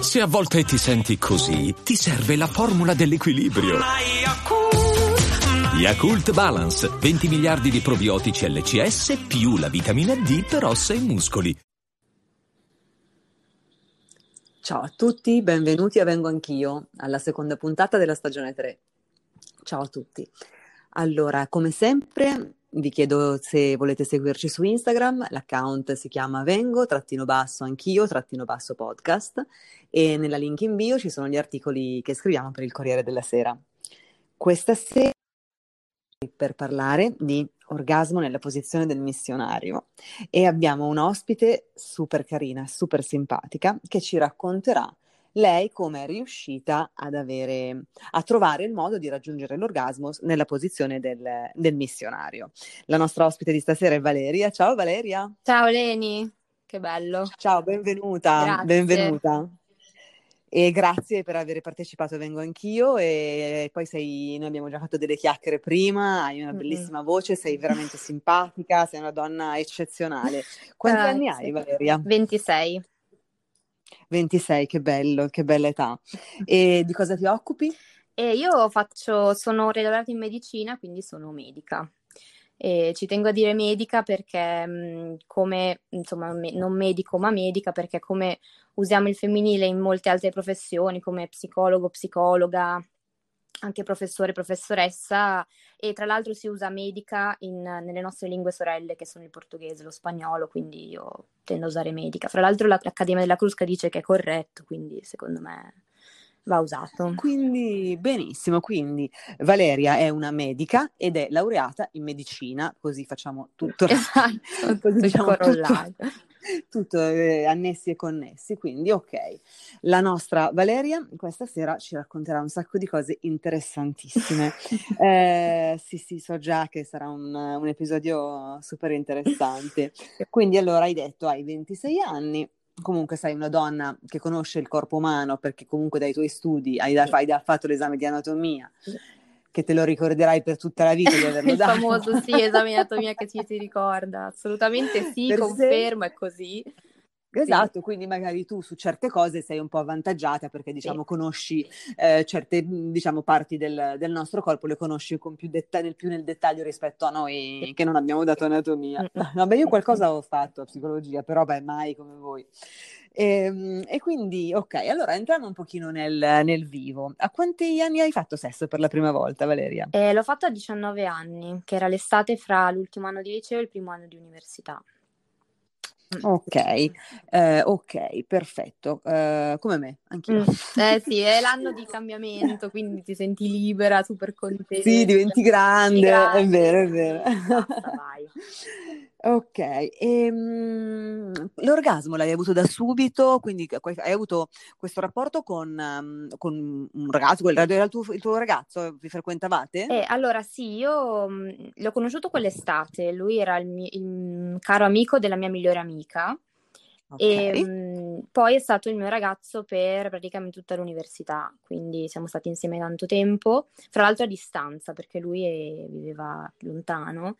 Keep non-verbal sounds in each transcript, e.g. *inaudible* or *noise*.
Se a volte ti senti così, ti serve la formula dell'equilibrio. Yakult Balance, 20 miliardi di probiotici LCS più la vitamina D per ossa e muscoli. Ciao a tutti, benvenuti a Vengo Anch'io, alla seconda puntata della stagione 3. Ciao a tutti. Allora, come sempre, vi chiedo se volete seguirci su Instagram, l'account si chiama Vengo, trattino basso anch'io, trattino basso podcast e nella link in bio ci sono gli articoli che scriviamo per il Corriere della Sera. Questa sera per parlare di orgasmo nella posizione del missionario e abbiamo un ospite super carina, super simpatica che ci racconterà lei come è riuscita ad avere, a trovare il modo di raggiungere l'orgasmo nella posizione del, del missionario. La nostra ospite di stasera è Valeria. Ciao Valeria. Ciao Leni, che bello. Ciao, benvenuta. Grazie. Benvenuta. E grazie per aver partecipato, vengo anch'io e poi sei, noi abbiamo già fatto delle chiacchiere prima, hai una bellissima mm-hmm. voce, sei veramente simpatica, sei una donna eccezionale. Quanti grazie. anni hai Valeria? 26. 26, che bello, che bella età. *laughs* E di cosa ti occupi? E io faccio, sono laureata in medicina, quindi sono medica. E ci tengo a dire medica perché mh, come, insomma, me, non medico ma medica perché come usiamo il femminile in molte altre professioni come psicologo, psicologa, anche professore, professoressa e tra l'altro si usa medica in, nelle nostre lingue sorelle che sono il portoghese, lo spagnolo, quindi io tendo a usare medica. Fra l'altro l'Accademia della Crusca dice che è corretto, quindi secondo me va usato. Quindi benissimo, quindi Valeria è una medica ed è laureata in medicina, così facciamo tutto. Esatto, *laughs* così diciamo tutto, *laughs* tutto eh, annessi e connessi, quindi ok. La nostra Valeria questa sera ci racconterà un sacco di cose interessantissime. *laughs* eh, sì, sì, so già che sarà un, un episodio super interessante. Quindi allora hai detto hai 26 anni, comunque sei una donna che conosce il corpo umano perché comunque dai tuoi studi hai, da, hai da, fatto l'esame di anatomia che te lo ricorderai per tutta la vita di averlo *laughs* il dato. Il famoso sì, esame di *laughs* anatomia che ci si ricorda, assolutamente sì, per confermo, se... è così. Esatto, sì. quindi magari tu su certe cose sei un po' avvantaggiata perché diciamo sì. conosci eh, certe diciamo, parti del, del, nostro corpo, le conosci con più, detta- nel, più nel dettaglio rispetto a noi sì. che non abbiamo dato anatomia. Vabbè, io qualcosa ho fatto a psicologia, però beh, mai come voi. E, ehm, e, quindi, ok, allora entriamo un pochino nel, nel, vivo. A quanti anni hai fatto sesso per la prima volta, Valeria? Eh, l'ho fatto a 19 anni, che era l'estate fra l'ultimo anno di liceo e il primo anno di università. Ok, eh, ok, perfetto. Uh, come me, anch'io. Mm. Eh sì, è l'anno di *laughs* cambiamento, quindi ti senti libera, super contenta. Sì, diventi grande, grande. è vero, è vero. Basta, vai. Ok, e, um, l'orgasmo l'hai avuto da subito, quindi hai avuto questo rapporto con, um, con un ragazzo, era il tuo, il tuo, ragazzo, vi frequentavate? Eh, allora sì, io mh, l'ho conosciuto quell'estate, lui era il, mio, il caro amico della mia migliore amica okay. e mh, poi è stato il mio ragazzo per praticamente tutta l'università, quindi siamo stati insieme tanto tempo, fra l'altro a distanza perché lui è, viveva lontano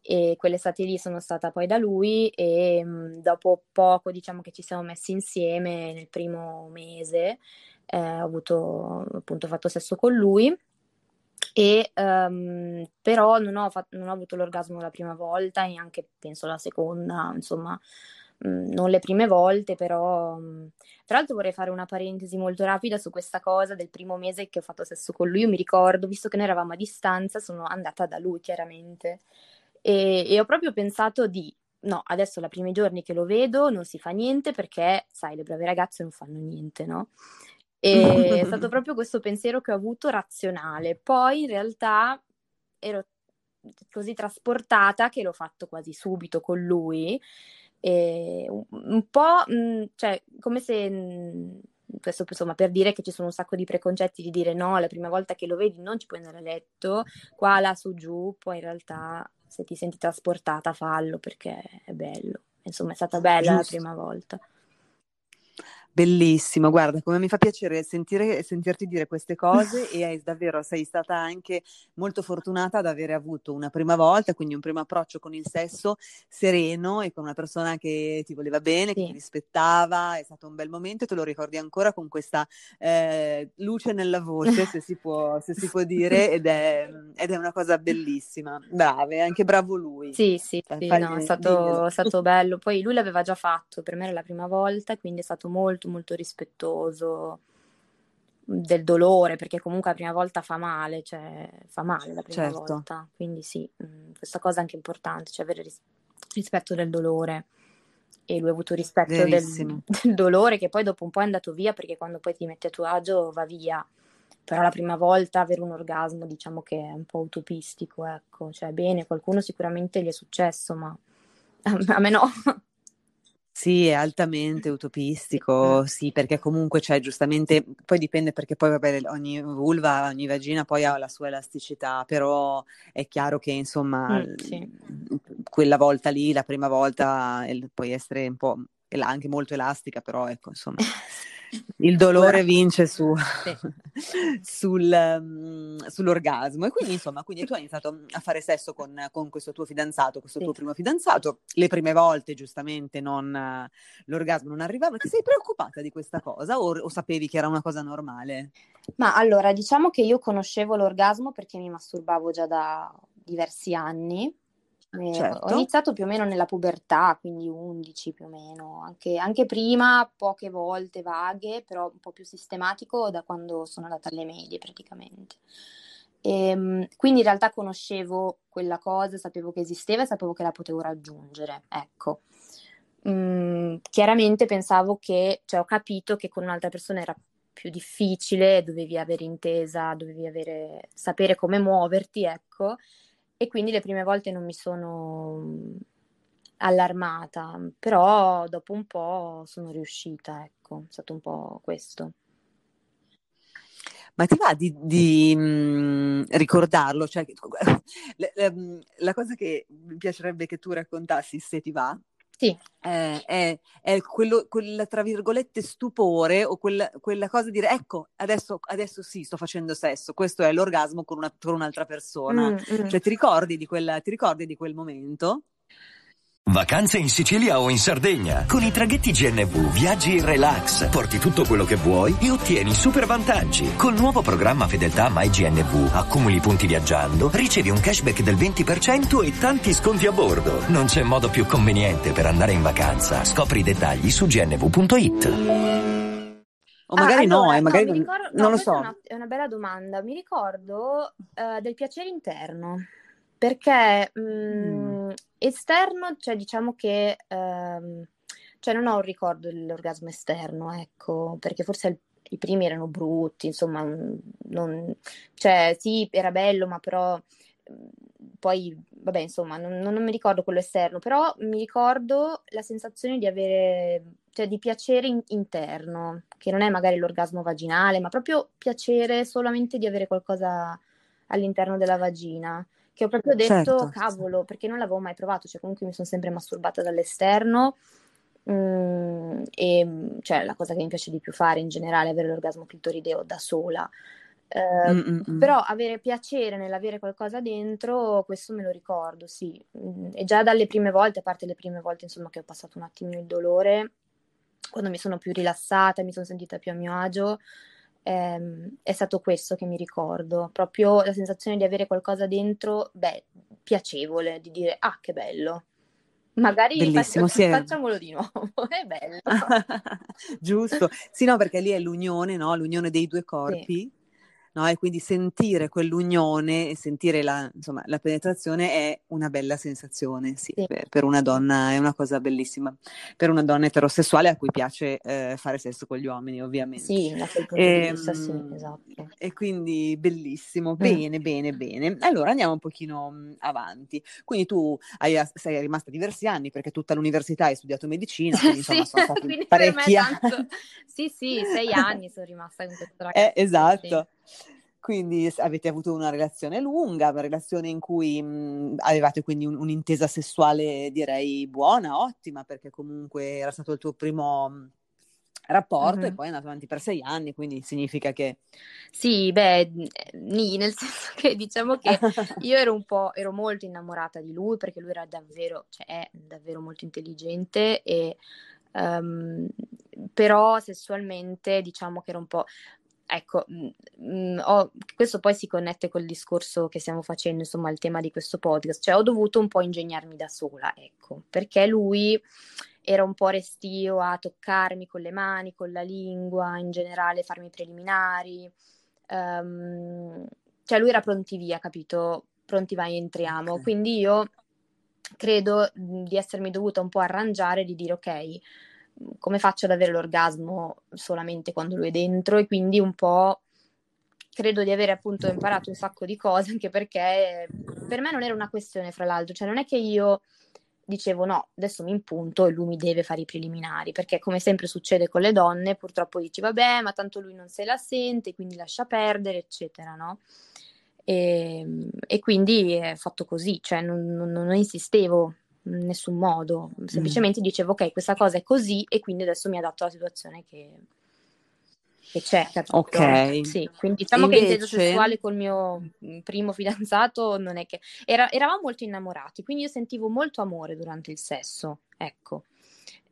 e quell'estate lì sono stata poi da lui e mh, dopo poco diciamo che ci siamo messi insieme nel primo mese eh, ho avuto appunto fatto sesso con lui e um, però non ho, fatto, non ho avuto l'orgasmo la prima volta e neanche penso la seconda insomma mh, non le prime volte però mh, tra l'altro vorrei fare una parentesi molto rapida su questa cosa del primo mese che ho fatto sesso con lui. Io mi ricordo visto che noi eravamo a distanza sono andata da lui chiaramente. E, e ho proprio pensato di no, adesso la primi giorni che lo vedo non si fa niente perché, sai, le brave ragazze non fanno niente, no? E è stato *laughs* proprio questo pensiero che ho avuto razionale. Poi in realtà ero così trasportata che l'ho fatto quasi subito con lui. E un, po', mh, cioè, come se mh, questo insomma per dire che ci sono un sacco di preconcetti di dire no, la prima volta che lo vedi non ci puoi andare a letto, qua, là, su, giù, poi in realtà se ti senti trasportata fallo perché è bello. Insomma, è stata bella Giusto. la prima volta. Bellissimo, guarda, come mi fa piacere sentire, sentirti dire queste cose *laughs* e davvero sei stata anche molto fortunata ad avere avuto una prima volta, quindi un primo approccio con il sesso sereno e con una persona che ti voleva bene, che ti rispettava, è stato un bel momento e te lo ricordi ancora con questa eh, luce nella voce, se si può, se si può dire, *laughs* ed è, ed è, una cosa bellissima. Brave, anche bravo lui. Sì, sì, sì no, è stato, è stato *laughs* bello. Poi lui l'aveva già fatto, per me era la prima volta, quindi è stato molto molto rispettoso del dolore, perché comunque la prima volta fa male, cioè fa male la prima certo. volta. Quindi sì, mh, questa cosa è anche importante, cioè avere ris- rispetto del dolore. E lui ha avuto rispetto del, *laughs* del, dolore che poi dopo un po' è andato via, perché quando poi ti metti a tuo agio va via. Però la prima volta avere un orgasmo diciamo che è un po' utopistico, ecco. Cioè bene, qualcuno sicuramente gli è successo, ma *laughs* a me no. Sì, è altamente utopistico, sì, perché comunque c'è giustamente, poi dipende perché poi vabbè, ogni vulva, ogni vagina poi ha la sua elasticità, però è chiaro che insomma mm, sì. quella volta lì, la prima volta, puoi essere un po' anche molto elastica, però ecco insomma *laughs* il dolore vince su, sì. *laughs* sul, um, sull'orgasmo. E quindi, insomma, quindi tu hai iniziato a fare sesso con, con questo tuo fidanzato, questo sì. tuo primo fidanzato. Le prime volte, giustamente, non, l'orgasmo non arrivava. Ti sei preoccupata di questa cosa o, o sapevi che era una cosa normale? Ma allora, diciamo che io conoscevo l'orgasmo perché mi masturbavo già da diversi anni eh, certo. Ho iniziato più o meno nella pubertà, quindi 11 più o meno, anche, anche, prima, poche volte vaghe, però un po' più sistematico da quando sono andata alle medie praticamente. E, ehm, quindi in realtà conoscevo quella cosa, sapevo che esisteva e sapevo che la potevo raggiungere, ecco. Mm, chiaramente pensavo che, cioè ho capito che con un'altra persona era più difficile, dovevi avere intesa, dovevi avere, sapere come muoverti, ecco e quindi le prime volte non mi sono allarmata, però dopo un po' sono riuscita, ecco, è stato un po' questo. Ma ti va di, di mh, ricordarlo? Cioè, *laughs* la, la, la, cosa che mi piacerebbe che tu raccontassi, se ti va, sì. Eh, è, è quello, quel, tra virgolette, stupore o quella, quella cosa di dire, ecco, adesso, adesso, sì, sto facendo sesso, questo è l'orgasmo con, una, con un'altra persona. Mm, mm. Cioè, ti ricordi di, quella, ti ricordi di quel momento? Vacanze in Sicilia o in Sardegna. Con i traghetti GNV viaggi in relax, porti tutto quello che vuoi e ottieni super vantaggi. Col nuovo programma Fedeltà MyGNV accumuli punti viaggiando, ricevi un cashback del 20% e tanti sconti a bordo. Non c'è modo più conveniente per andare in vacanza. Scopri i dettagli su gnv.it. O magari ah, allora, no, eh, magari no, ricordo, non, no, lo so. È una, è una, bella domanda. Mi ricordo uh, del piacere interno perché mh, mm. Esterno, cioè diciamo che ehm, cioè non ho un ricordo dell'orgasmo esterno, ecco, perché forse il, i primi erano brutti, insomma, non, cioè sì, era bello, ma però poi, vabbè, insomma, non, non, mi ricordo quello esterno, però mi ricordo la sensazione di avere, cioè di piacere in, interno, che non è magari l'orgasmo vaginale, ma proprio piacere solamente di avere qualcosa all'interno della vagina che ho proprio detto, certo. cavolo, perché non l'avevo mai provato, cioè comunque mi sono sempre masturbata dall'esterno mm, e cioè la cosa che mi piace di più fare in generale è avere l'orgasmo clitorideo da sola. Uh, però avere piacere nell'avere qualcosa dentro, questo me lo ricordo, sì. Mm, e già dalle prime volte, a parte le prime volte, insomma, che ho passato un attimino il dolore, quando mi sono più rilassata, mi sono sentita più a mio agio, ehm, è stato questo che mi ricordo, proprio la sensazione di avere qualcosa dentro, beh, piacevole, di dire, ah, che bello. Magari Bellissimo, faccio, sì, facciamolo di nuovo, *laughs* è bello. *laughs* Giusto, sì, no, perché lì è l'unione, no? L'unione dei due corpi. Sì no? E quindi sentire quell'unione e sentire la, insomma, la penetrazione è una bella sensazione, sì, sì. Per, per, una donna è una cosa bellissima, per una donna eterosessuale a cui piace eh, fare sesso con gli uomini, ovviamente. Sì, da quel punto e, di vista, sì, ehm, esatto. E quindi bellissimo, bene, mm. bene, bene. Allora andiamo un pochino mm, avanti. Quindi tu hai, sei rimasta diversi anni perché tutta l'università hai studiato medicina, *laughs* quindi insomma sì, sono *laughs* stati parecchi anni. Sì, sì, sei anni sono rimasta con questo ragazzo. *laughs* Eh, esatto. Sì. Quindi avete avuto una relazione lunga, una relazione in cui mh, avevate quindi un, un'intesa sessuale direi buona, ottima, perché comunque era stato il tuo primo rapporto mm-hmm. e poi è andato avanti per sei anni, quindi significa che... Sì, beh, nì, nel *laughs* senso che diciamo che *laughs* io ero un po', ero molto innamorata di lui perché lui era davvero, cioè è davvero molto intelligente e um, però sessualmente diciamo che era un po'... Ecco, mh, mh, ho, questo poi si connette col discorso che stiamo facendo, insomma, il tema di questo podcast, cioè ho dovuto un po' ingegnarmi da sola, ecco, perché lui era un po' restio a toccarmi con le mani, con la lingua, in generale farmi preliminari. Um, cioè lui era pronti via, capito? Pronti vai, entriamo. Okay. Quindi io credo di essermi dovuta un po' arrangiare, di dire ok, come faccio ad avere l'orgasmo solamente quando lui è dentro e quindi un po' credo di avere appunto imparato un sacco di cose anche perché per me non era una questione fra l'altro, cioè non è che io dicevo no, adesso mi impunto e lui mi deve fare i preliminari, perché come sempre succede con le donne, purtroppo dici vabbè, ma tanto lui non se la sente, quindi lascia perdere, eccetera, no? E, ehm, e quindi è fatto così, cioè non, non, non insistevo in nessun modo, semplicemente mm. dicevo ok, questa cosa è così e quindi adesso mi adatto alla situazione che, che c'è, capito? Ok. Sì, quindi diciamo Invece... che intesa sessuale col mio primo fidanzato non è che... Era, eravamo molto innamorati, quindi io sentivo molto amore durante il sesso, ecco.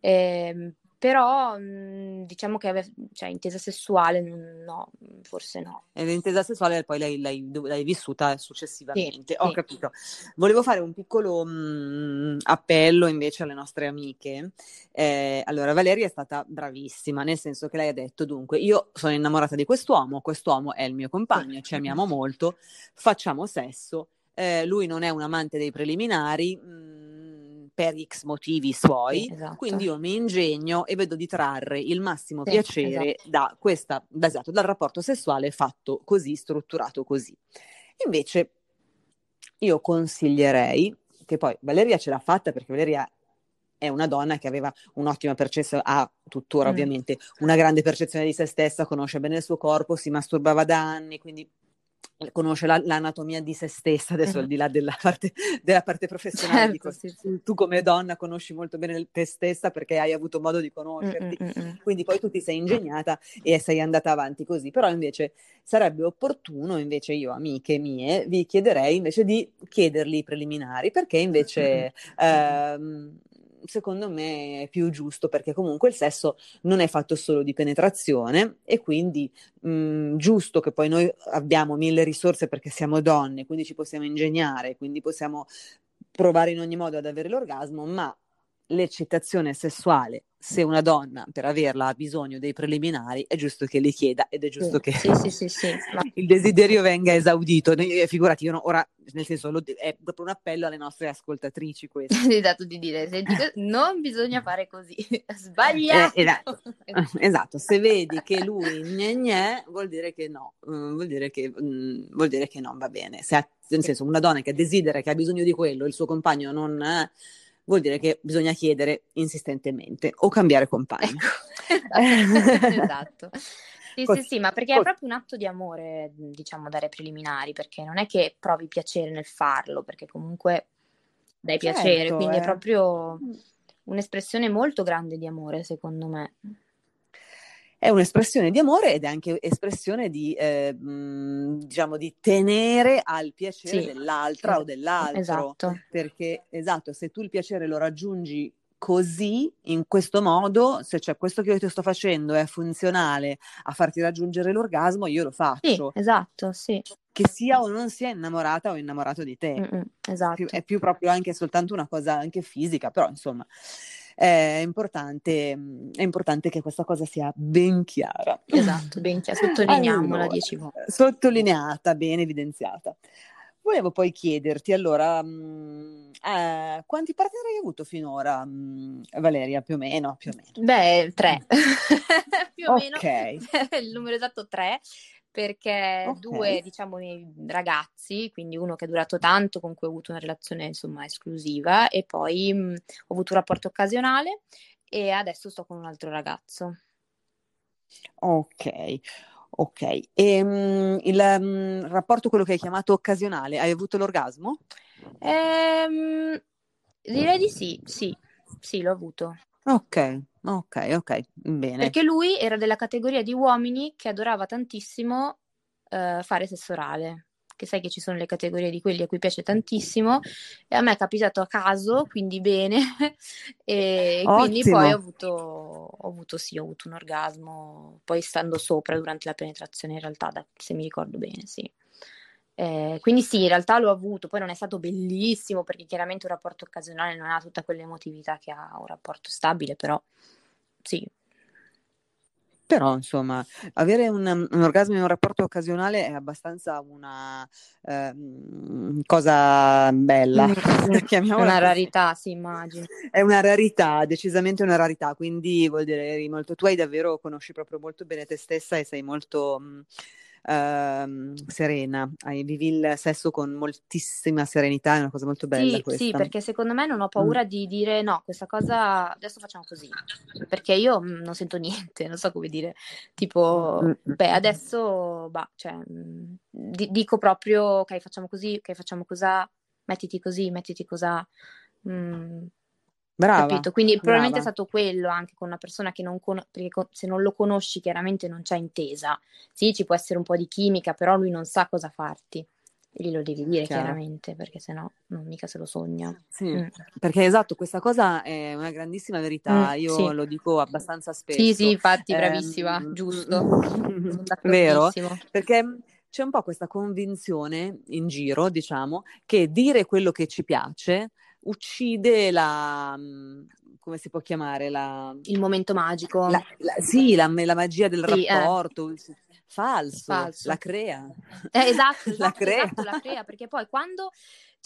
Eh, però mh, diciamo che ave- cioè, intesa sessuale no, forse no. E l'intesa sessuale poi l'hai, l'hai, l'hai vissuta successivamente, sì, ho sì. capito. Volevo fare un piccolo mh, appello invece alle nostre amiche. Eh, allora, Valeria è stata bravissima, nel senso che lei ha detto, dunque, io sono innamorata di quest'uomo, quest'uomo è il mio compagno, ci amiamo molto, facciamo sesso, eh, lui non è un amante dei preliminari. Mh, per X motivi suoi, sì, esatto. quindi io mi ingegno e vedo di trarre il massimo sì, piacere esatto. da questa, da, esatto, dal rapporto sessuale fatto così, strutturato così. Invece io consiglierei, che poi Valeria ce l'ha fatta perché Valeria è una donna che aveva un'ottima percezione, ha tuttora mm. ovviamente una grande percezione di se stessa, conosce bene il suo corpo, si masturbava da anni, quindi conosce la, l'anatomia di se stessa, adesso al di là della parte, della parte professionale, certo, dico, sì, sì. tu come donna conosci molto bene te stessa perché hai avuto modo di conoscerti, Mm-mm-mm. quindi poi tu ti sei ingegnata e sei andata avanti così, però invece sarebbe opportuno, invece io, amiche mie, vi chiederei invece di chiederli i preliminari, perché invece... *laughs* Ehm, secondo me è più giusto perché comunque il sesso non è fatto solo di penetrazione e quindi mh, mm, giusto che poi noi abbiamo mille risorse perché siamo donne, quindi ci possiamo ingegnare, quindi possiamo provare in ogni modo ad avere l'orgasmo, ma l'eccitazione sessuale, se una donna per averla ha bisogno dei preliminari, è giusto che li chieda ed è giusto sì, che sì, sì, *laughs* il desiderio venga esaudito. Figurati, io no, ora, nel senso, lo, è proprio un appello alle nostre ascoltatrici questo. *laughs* esatto, di dire, senti, non bisogna fare così, *laughs* sbagliato. Eh, esatto. *laughs* esatto. se vedi che lui gne gne, vuol dire che no, mm, vuol dire che, mm, vuol dire che non va bene. Se ha, nel senso, una donna che desidera, che ha bisogno di quello, il suo compagno non... Eh, vuol dire che bisogna chiedere insistentemente o cambiare compagno. Ecco. esatto. Sì, sì, sì, ma perché è proprio un atto di amore, diciamo, dare preliminari, perché non è che provi piacere nel farlo, perché comunque dai certo, piacere, quindi eh. è proprio un'espressione molto grande di amore, secondo me è un'espressione di amore ed è anche espressione di, eh, diciamo, di tenere al piacere sì. dell'altra o dell'altro. Esatto. Perché, esatto, se tu il piacere lo raggiungi così, in questo modo, se c'è questo che io ti sto facendo è funzionale a farti raggiungere l'orgasmo, io lo faccio. Sì, esatto, sì. Che sia o non sia innamorata o innamorato di te. Mm-mm, esatto. È più proprio anche soltanto una cosa anche fisica, però insomma è importante, è importante che questa cosa sia ben chiara. Esatto, ben chiara, sottolineiamola allora, dieci volte. Sottolineata, ben evidenziata. Volevo poi chiederti, allora, mh, mm, eh, quanti partner hai avuto finora, mh, mm, Valeria, più o meno? Più o meno. Beh, tre. *laughs* più o okay. meno, *laughs* il numero esatto tre perché okay. due, diciamo, ragazzi, quindi uno che è durato tanto, con cui ho avuto una relazione, insomma, esclusiva, e poi mh, ho avuto un rapporto occasionale e adesso sto con un altro ragazzo. Ok, ok. E mh, il mh, rapporto, quello che hai chiamato occasionale, hai avuto l'orgasmo? Ehm, direi di sì, sì, sì, l'ho avuto. Ok, Ok, ok, bene. Perché lui era della categoria di uomini che adorava tantissimo uh, fare sesso orale che sai che ci sono le categorie di quelli a cui piace tantissimo e a me è capitato a caso, quindi bene, *laughs* e Ottimo. quindi poi ho avuto, ho avuto, sì, ho avuto un orgasmo, poi stando sopra durante la penetrazione in realtà, da, se mi ricordo bene, sì. Eh, quindi sì, in realtà l'ho avuto, poi non è stato bellissimo perché chiaramente un rapporto occasionale non ha tutta quell'emotività che ha un rapporto stabile, però sì, però, insomma, avere un, un orgasmo in un rapporto occasionale è abbastanza una eh, cosa bella, *laughs* *laughs* chiamiamola una rarità, si immagina. È una rarità, decisamente una rarità, quindi vuol dire eri molto, tu hai davvero, conosci proprio molto bene te stessa e sei molto... Mh, uh, serena, vivi il sesso con moltissima serenità, è una cosa molto bella sì, questa. Sì, perché secondo me non ho paura mm. di dire no, questa cosa adesso facciamo così, perché io mm, non sento *laughs* niente, non so come dire, tipo, mm. beh, adesso, bah, cioè, mm, d- dico proprio, ok, facciamo così, ok, facciamo cosà, mettiti così, mettiti cosà. Mm, Brava, capito? Quindi brava. probabilmente è stato quello anche con una persona che non conosci, perché se non lo conosci chiaramente non c'è intesa. Sì, ci può essere un po' di chimica, però lui non sa cosa farti. E glielo devi dire Chiaro. chiaramente, perché sennò non mica se lo sogna. Sì, mm. perché esatto, questa cosa è una grandissima verità, mm, io sì. lo dico abbastanza spesso. Sì, sì, infatti, bravissima, eh, *laughs* giusto. *laughs* Vero, perché c'è un po' questa convinzione in giro, diciamo, che dire quello che ci piace uccide la mhmm, come si può chiamare la, il momento magico la, la, sì la, la, magia del sì, eh. rapporto eh. falso, falso, la crea eh, esatto, *laughs* esatto, la crea. Esatto, la crea perché poi quando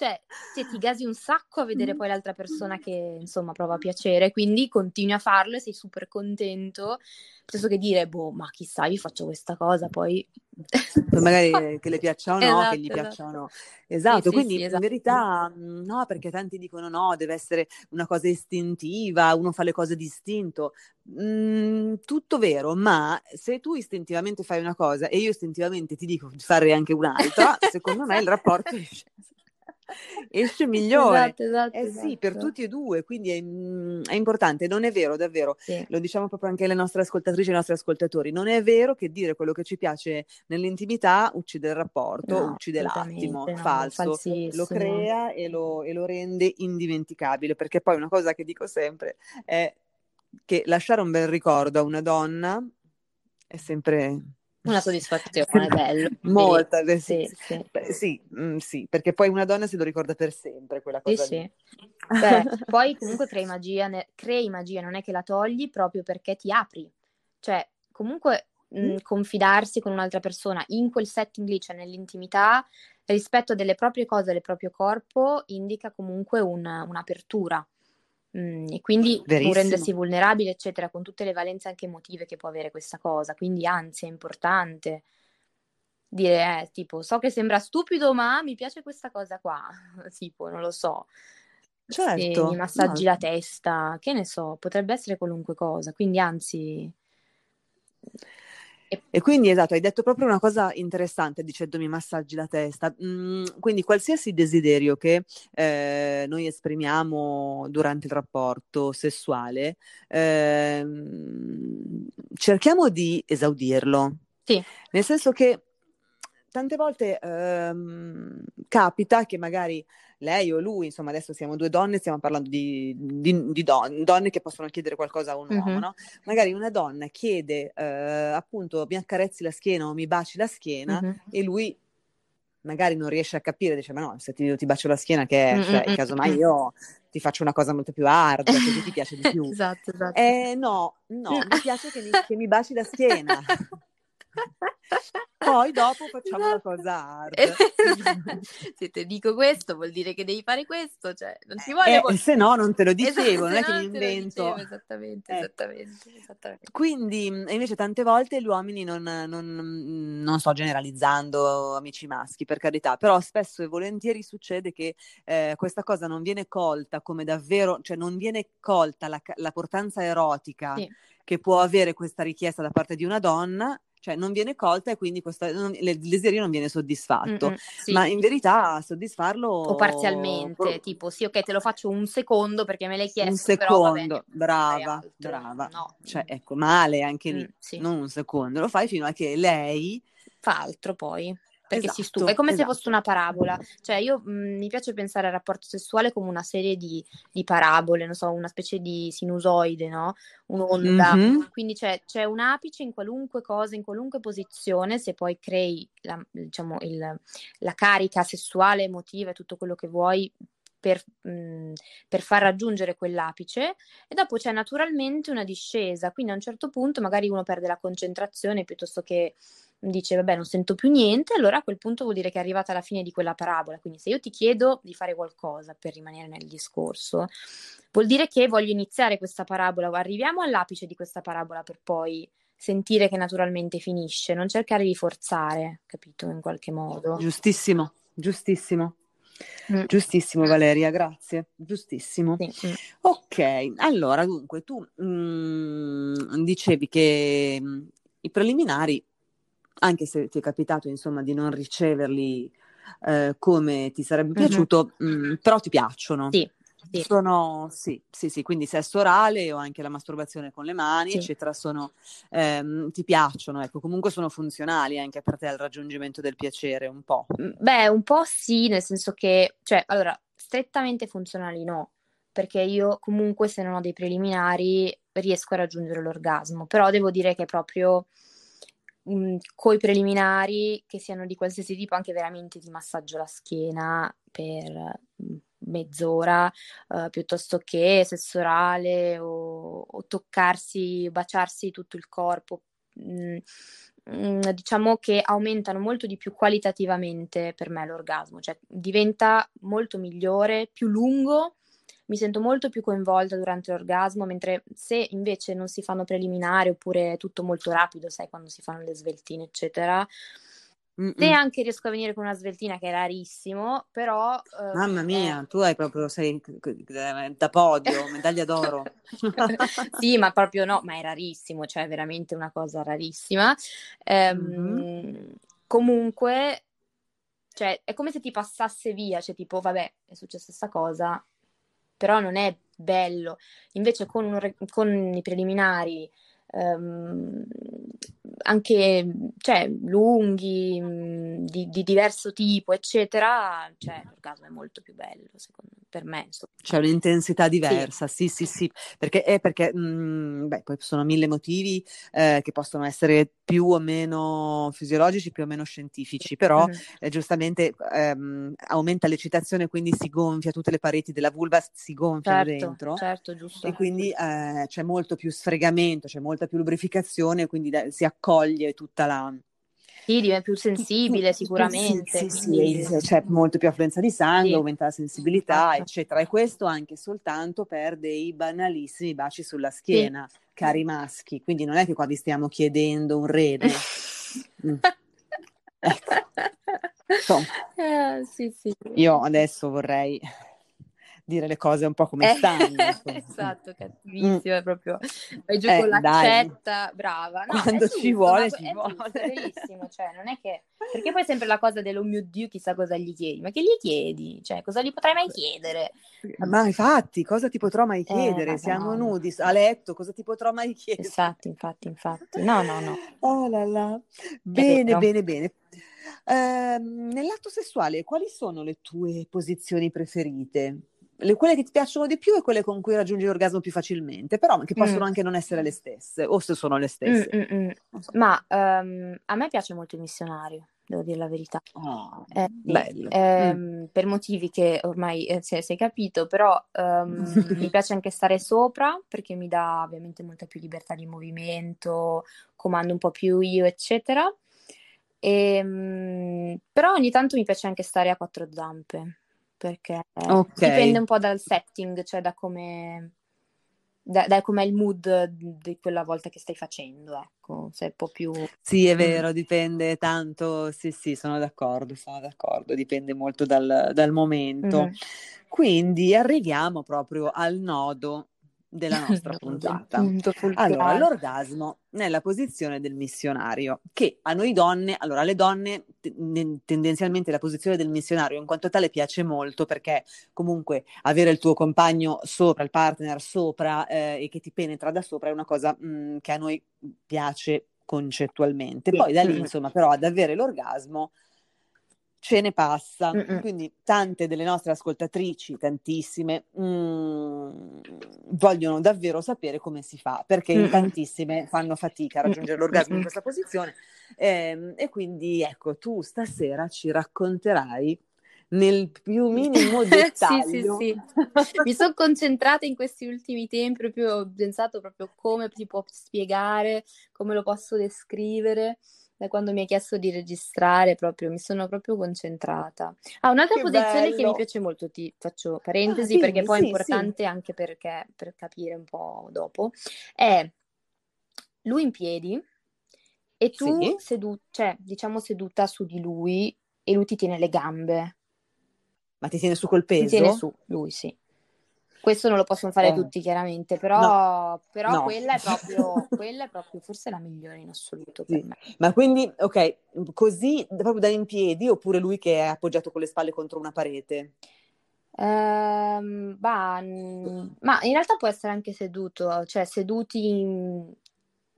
cioè se ti gasi un sacco a vedere poi l'altra persona che insomma prova piacere, quindi continui a farlo e sei super contento, piuttosto che dire, boh, ma chissà, io faccio questa cosa, poi... *laughs* magari che le piaccia o no, esatto, che gli esatto. piaccia o no. Esatto, sì, quindi sì, esatto. in verità mm, no, perché tanti dicono no, deve essere una cosa istintiva, uno fa le cose distinto. Mm, tutto vero, ma se tu istintivamente fai una cosa e io istintivamente ti dico di fare anche un'altra, secondo me il rapporto *laughs* *laughs* esce esce migliore. Esatto, esatto, eh esatto. sì, per esatto. tutti e due, quindi è, mm, è importante, non è vero, davvero, sì. lo diciamo proprio anche alle nostre ascoltatrici e ai nostri ascoltatori, non è vero che dire quello che ci piace nell'intimità uccide il rapporto, no, uccide l'attimo, no, falso, lo crea e lo, e lo rende indimenticabile, perché poi una cosa che dico sempre è che lasciare un bel ricordo a una donna è sempre una soddisfazione, bello. *laughs* Molta, sì, sì, sì. Beh, sì, mm, sì, perché poi una donna se lo ricorda per sempre quella cosa. Sì. Beh, *laughs* poi comunque crei magia, ne- crei magia, non è che la togli proprio perché ti apri. Cioè, comunque mh, mm, confidarsi con un'altra persona in quel setting lì, cioè nell'intimità, rispetto delle proprie cose, del proprio corpo, indica comunque un, un'apertura. Mm, e quindi rendersi vulnerabile, eccetera, con tutte le valenze anche emotive che può avere questa cosa. Quindi, anzi, è importante dire, eh, tipo, so che sembra stupido, ma mi piace questa cosa qua. *laughs* tipo, non lo so. Certo. Se mi massaggi no. la testa, che ne so, potrebbe essere qualunque cosa. Quindi, anzi, e quindi esatto, hai detto proprio una cosa interessante dicendomi massaggi la testa. Mm, quindi qualsiasi desiderio che eh, noi esprimiamo durante il rapporto sessuale, eh, cerchiamo di esaudirlo. Sì. Nel senso che tante volte ehm, capita che magari lei o lui, insomma adesso siamo due donne, stiamo parlando di, di, di don- donne che possono chiedere qualcosa a un uomo, mm-hmm. no? Magari una donna chiede eh, appunto mi accarezzi la schiena o mi baci la schiena mm-hmm. e lui magari non riesce a capire, dice ma no, se ti, ti bacio la schiena che è, cioè, casomai io ti faccio una cosa molto più hard, così ti piace di *laughs* più. esatto, esatto. Eh, no, no, mi piace che mi, che mi baci la schiena. *laughs* *laughs* Poi dopo facciamo esatto. la cosa hard. *laughs* se ti dico questo vuol dire che devi fare questo, cioè non ti voglio... Eh, se no non te lo dicevo, esatto, non è che mi invento. Esattamente, eh. esattamente, esattamente, Quindi invece tante volte gli uomini non, non, non, sto generalizzando amici maschi per carità, però spesso e volentieri succede che eh, questa cosa non viene colta come davvero, cioè non viene colta la, la portanza erotica. Sì che può avere questa richiesta da parte di una donna cioè non viene colta e quindi questa, non, il desiderio non viene soddisfatto, sì. ma in verità soddisfarlo... O parzialmente, por... tipo sì ok te lo faccio un secondo perché me l'hai chiesto, Un secondo, brava, brava, no. cioè ecco, male anche lì, mm, sì. non un secondo, lo fai fino a che lei... Fa altro poi perché esatto, si stufa. È come esatto. se fosse una parabola. Cioè, io mh, mi piace pensare al rapporto sessuale come una serie di, di, parabole, non so, una specie di sinusoide, no? Un'onda. Mm-hmm. Quindi c'è, c'è, un apice in qualunque cosa, in qualunque posizione, se poi crei la, diciamo, il, la carica sessuale, emotiva e tutto quello che vuoi per, mh, per, far raggiungere quell'apice e dopo c'è naturalmente una discesa, quindi a un certo punto magari uno perde la concentrazione piuttosto che dice vabbè non sento più niente, allora a quel punto vuol dire che è arrivata alla fine di quella parabola. Quindi se io ti chiedo di fare qualcosa per rimanere nel discorso, vuol dire che voglio iniziare questa parabola, arriviamo all'apice di questa parabola per poi sentire che naturalmente finisce, non cercare di forzare, capito, in qualche modo. Giustissimo, giustissimo. Mm. Giustissimo Valeria, grazie, giustissimo. Sì. Mm. Ok, allora dunque tu mm, dicevi che mm, i preliminari anche se ti è capitato insomma di non riceverli eh, come ti sarebbe piaciuto, mm-hmm. mh, però ti piacciono. Sì. Sì. Sono, sì, sì, sì, quindi sesso orale o anche la masturbazione con le mani, sì. eccetera, sono, ehm, ti piacciono, ecco, comunque sono funzionali anche per te al raggiungimento del piacere, un po'. Beh, un po' sì, nel senso che, cioè, allora, strettamente funzionali no, perché io comunque se non ho dei preliminari riesco a raggiungere l'orgasmo, però devo dire che proprio mh, coi preliminari che siano di qualsiasi tipo, anche veramente di massaggio alla schiena per mezz'ora, uh, piuttosto che sesso orale o, o, toccarsi, baciarsi tutto il corpo. Mm, mm, diciamo che aumentano molto di più qualitativamente per me l'orgasmo, cioè diventa molto migliore, più lungo mi sento molto più coinvolta durante l'orgasmo, mentre se invece non si fanno preliminari oppure è tutto molto rapido, sai, quando si fanno le sveltine, eccetera. Mm-mm. Se anche riesco a venire con una sveltina che è rarissimo, però... Uh, Mamma mia, eh... tu hai proprio, sei da podio, medaglia d'oro. *laughs* sì, ma proprio no, ma è rarissimo, cioè è veramente una cosa rarissima. Um, mm-hmm. Comunque, cioè, è come se ti passasse via, cioè tipo, vabbè, è successa questa cosa, però non è bello. Invece con, un, con i preliminari um, anche cioè, lunghi, mm, di, di, diverso tipo, eccetera, cioè, l'orgasmo è molto più bello, secondo me, per me. Insomma. C'è un'intensità diversa, sì, sì, sì, sì. perché, è perché mh, mm, beh, poi sono mille motivi eh, che possono essere più o meno fisiologici, più o meno scientifici, però mm-hmm. eh, giustamente ehm, aumenta l'eccitazione, quindi si gonfia, tutte le pareti della vulva si gonfiano certo, dentro. Certo, giusto. E quindi eh, c'è molto più sfregamento, c'è molta più lubrificazione, quindi da, si accoglie tutta la... Sì, diventa più sensibile sicuramente. Sì, sì, sì, c'è molto più affluenza di sangue, aumenta la sensibilità, esatto. eccetera. E questo anche soltanto per dei banalissimi baci sulla schiena, cari maschi. Quindi non è che qua vi stiamo chiedendo un rene. *laughs* mm. ecco. eh, sì, sì. Io adesso vorrei dire le cose un po' come eh, stanno. *laughs* esatto, cattivissimo, è proprio vai giù eh, con l'accetta, dai. brava. No, Quando giusto, ci vuole, ci vuole. Giusto, cioè non è che... Perché poi è sempre la cosa dello mio Dio, chissà cosa gli chiedi. Ma che gli chiedi? Cioè, cosa gli potrai mai chiedere? Ma infatti, cosa ti potrò mai eh, chiedere? Eh, Siamo no. nudi a letto, cosa ti potrò mai chiedere? Infatti, infatti, infatti. No, no, no. Oh là là. Bene, bene, bene. Eh, nell'atto sessuale, quali sono le tue posizioni preferite? Le, quelle che ti piacciono di più e quelle con cui raggiungi l'orgasmo più facilmente, però che possono mm. anche non essere le stesse, o se sono le stesse. Mm, mm, mm. so. Ma um, a me piace molto il missionario, devo dire la verità. Oh, eh, bello. Eh, per motivi che ormai eh, sei, sei capito, però um, *laughs* mi piace anche stare sopra perché mi dà ovviamente molta più libertà di movimento, comando un po' più io, eccetera. E, um, però ogni tanto mi piace anche stare a quattro zampe perché okay. dipende un po' dal setting, cioè da come da, da com'è il mood di quella volta che stai facendo, ecco, se è un po' più... Sì, è vero, dipende tanto, sì, sì, sono d'accordo, sono d'accordo, dipende molto dal, dal momento. Mm-hmm. Quindi arriviamo proprio al nodo della *laughs* nostra puntata. Allora, l'orgasmo nella posizione del missionario, che a noi donne, allora alle donne tendenzialmente la posizione del missionario in quanto tale piace molto perché comunque avere il tuo compagno sopra, il partner sopra eh, e che ti penetra da sopra è una cosa mh, mm, che a noi piace concettualmente. Poi da lì, insomma, però ad avere l'orgasmo ce ne passa. Mm-mm. Quindi tante delle nostre ascoltatrici, tantissime, mm, vogliono davvero sapere come si fa, perché Mm-mm. tantissime fanno fatica a raggiungere Mm-mm. l'orgasmo in questa posizione. Eh, e quindi ecco, tu stasera ci racconterai nel più minimo *laughs* dettaglio. sì, sì, sì. Mi sono concentrata in questi ultimi tempi, proprio ho pensato proprio come si può spiegare, come lo posso descrivere da quando mi hai chiesto di registrare, proprio mi sono proprio concentrata. Ah, un'altra che posizione bello. che mi piace molto, ti faccio ah, parentesi ah, sì, perché poi sì, è importante sì. anche perché, per capire un po' dopo, è lui in piedi e tu seduta, cioè diciamo seduta su di lui e lui ti tiene le gambe. Ma ti tiene su col peso? Ti tiene su, lui sì. Questo non lo possono fare eh. tutti chiaramente, però, no. però no. Quella, è *laughs* proprio, quella, è proprio, forse la migliore in assoluto sì. Ma quindi, ok, così proprio da in piedi oppure lui che è appoggiato con le spalle contro una parete? Ehm, bah, ma in realtà può essere anche seduto, cioè seduti in,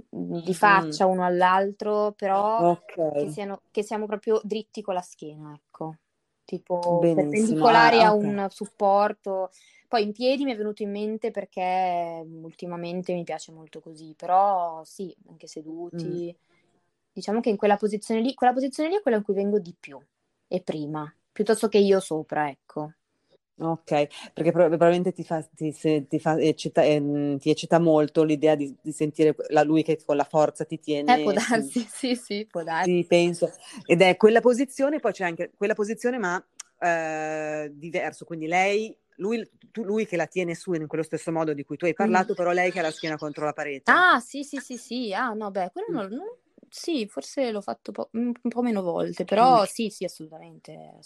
di faccia mm. uno all'altro, però okay. che, siano, che siamo proprio dritti con la schiena, ecco tipo Benissimo. perpendicolari ah, a un supporto. Poi in piedi mi è venuto in mente perché ultimamente mi piace molto così, però sì, anche seduti. Mm. Diciamo che in quella posizione lì, quella posizione lì è quella in cui vengo di più e prima, piuttosto che io sopra, ecco. Ok, perché probabilmente ti, fa, ti, se, ti, fa, eccita, eh, ti eccita molto l'idea di, di, sentire la, lui che con la forza ti tiene. Eh, può darsi, *laughs* sì, sì, può darsi. Sì, penso. Ed è quella posizione, poi c'è anche quella posizione, ma eh, diverso. Quindi lei, lui, tu, lui, che la tiene su in quello stesso modo di cui tu hai parlato, mm. però lei che ha la schiena contro la parete. Ah, sì, sì, sì, sì. Ah, no, beh, quello mm. non, non, sì, forse l'ho fatto po- un po' meno volte, però mm. sì, sì, assolutamente.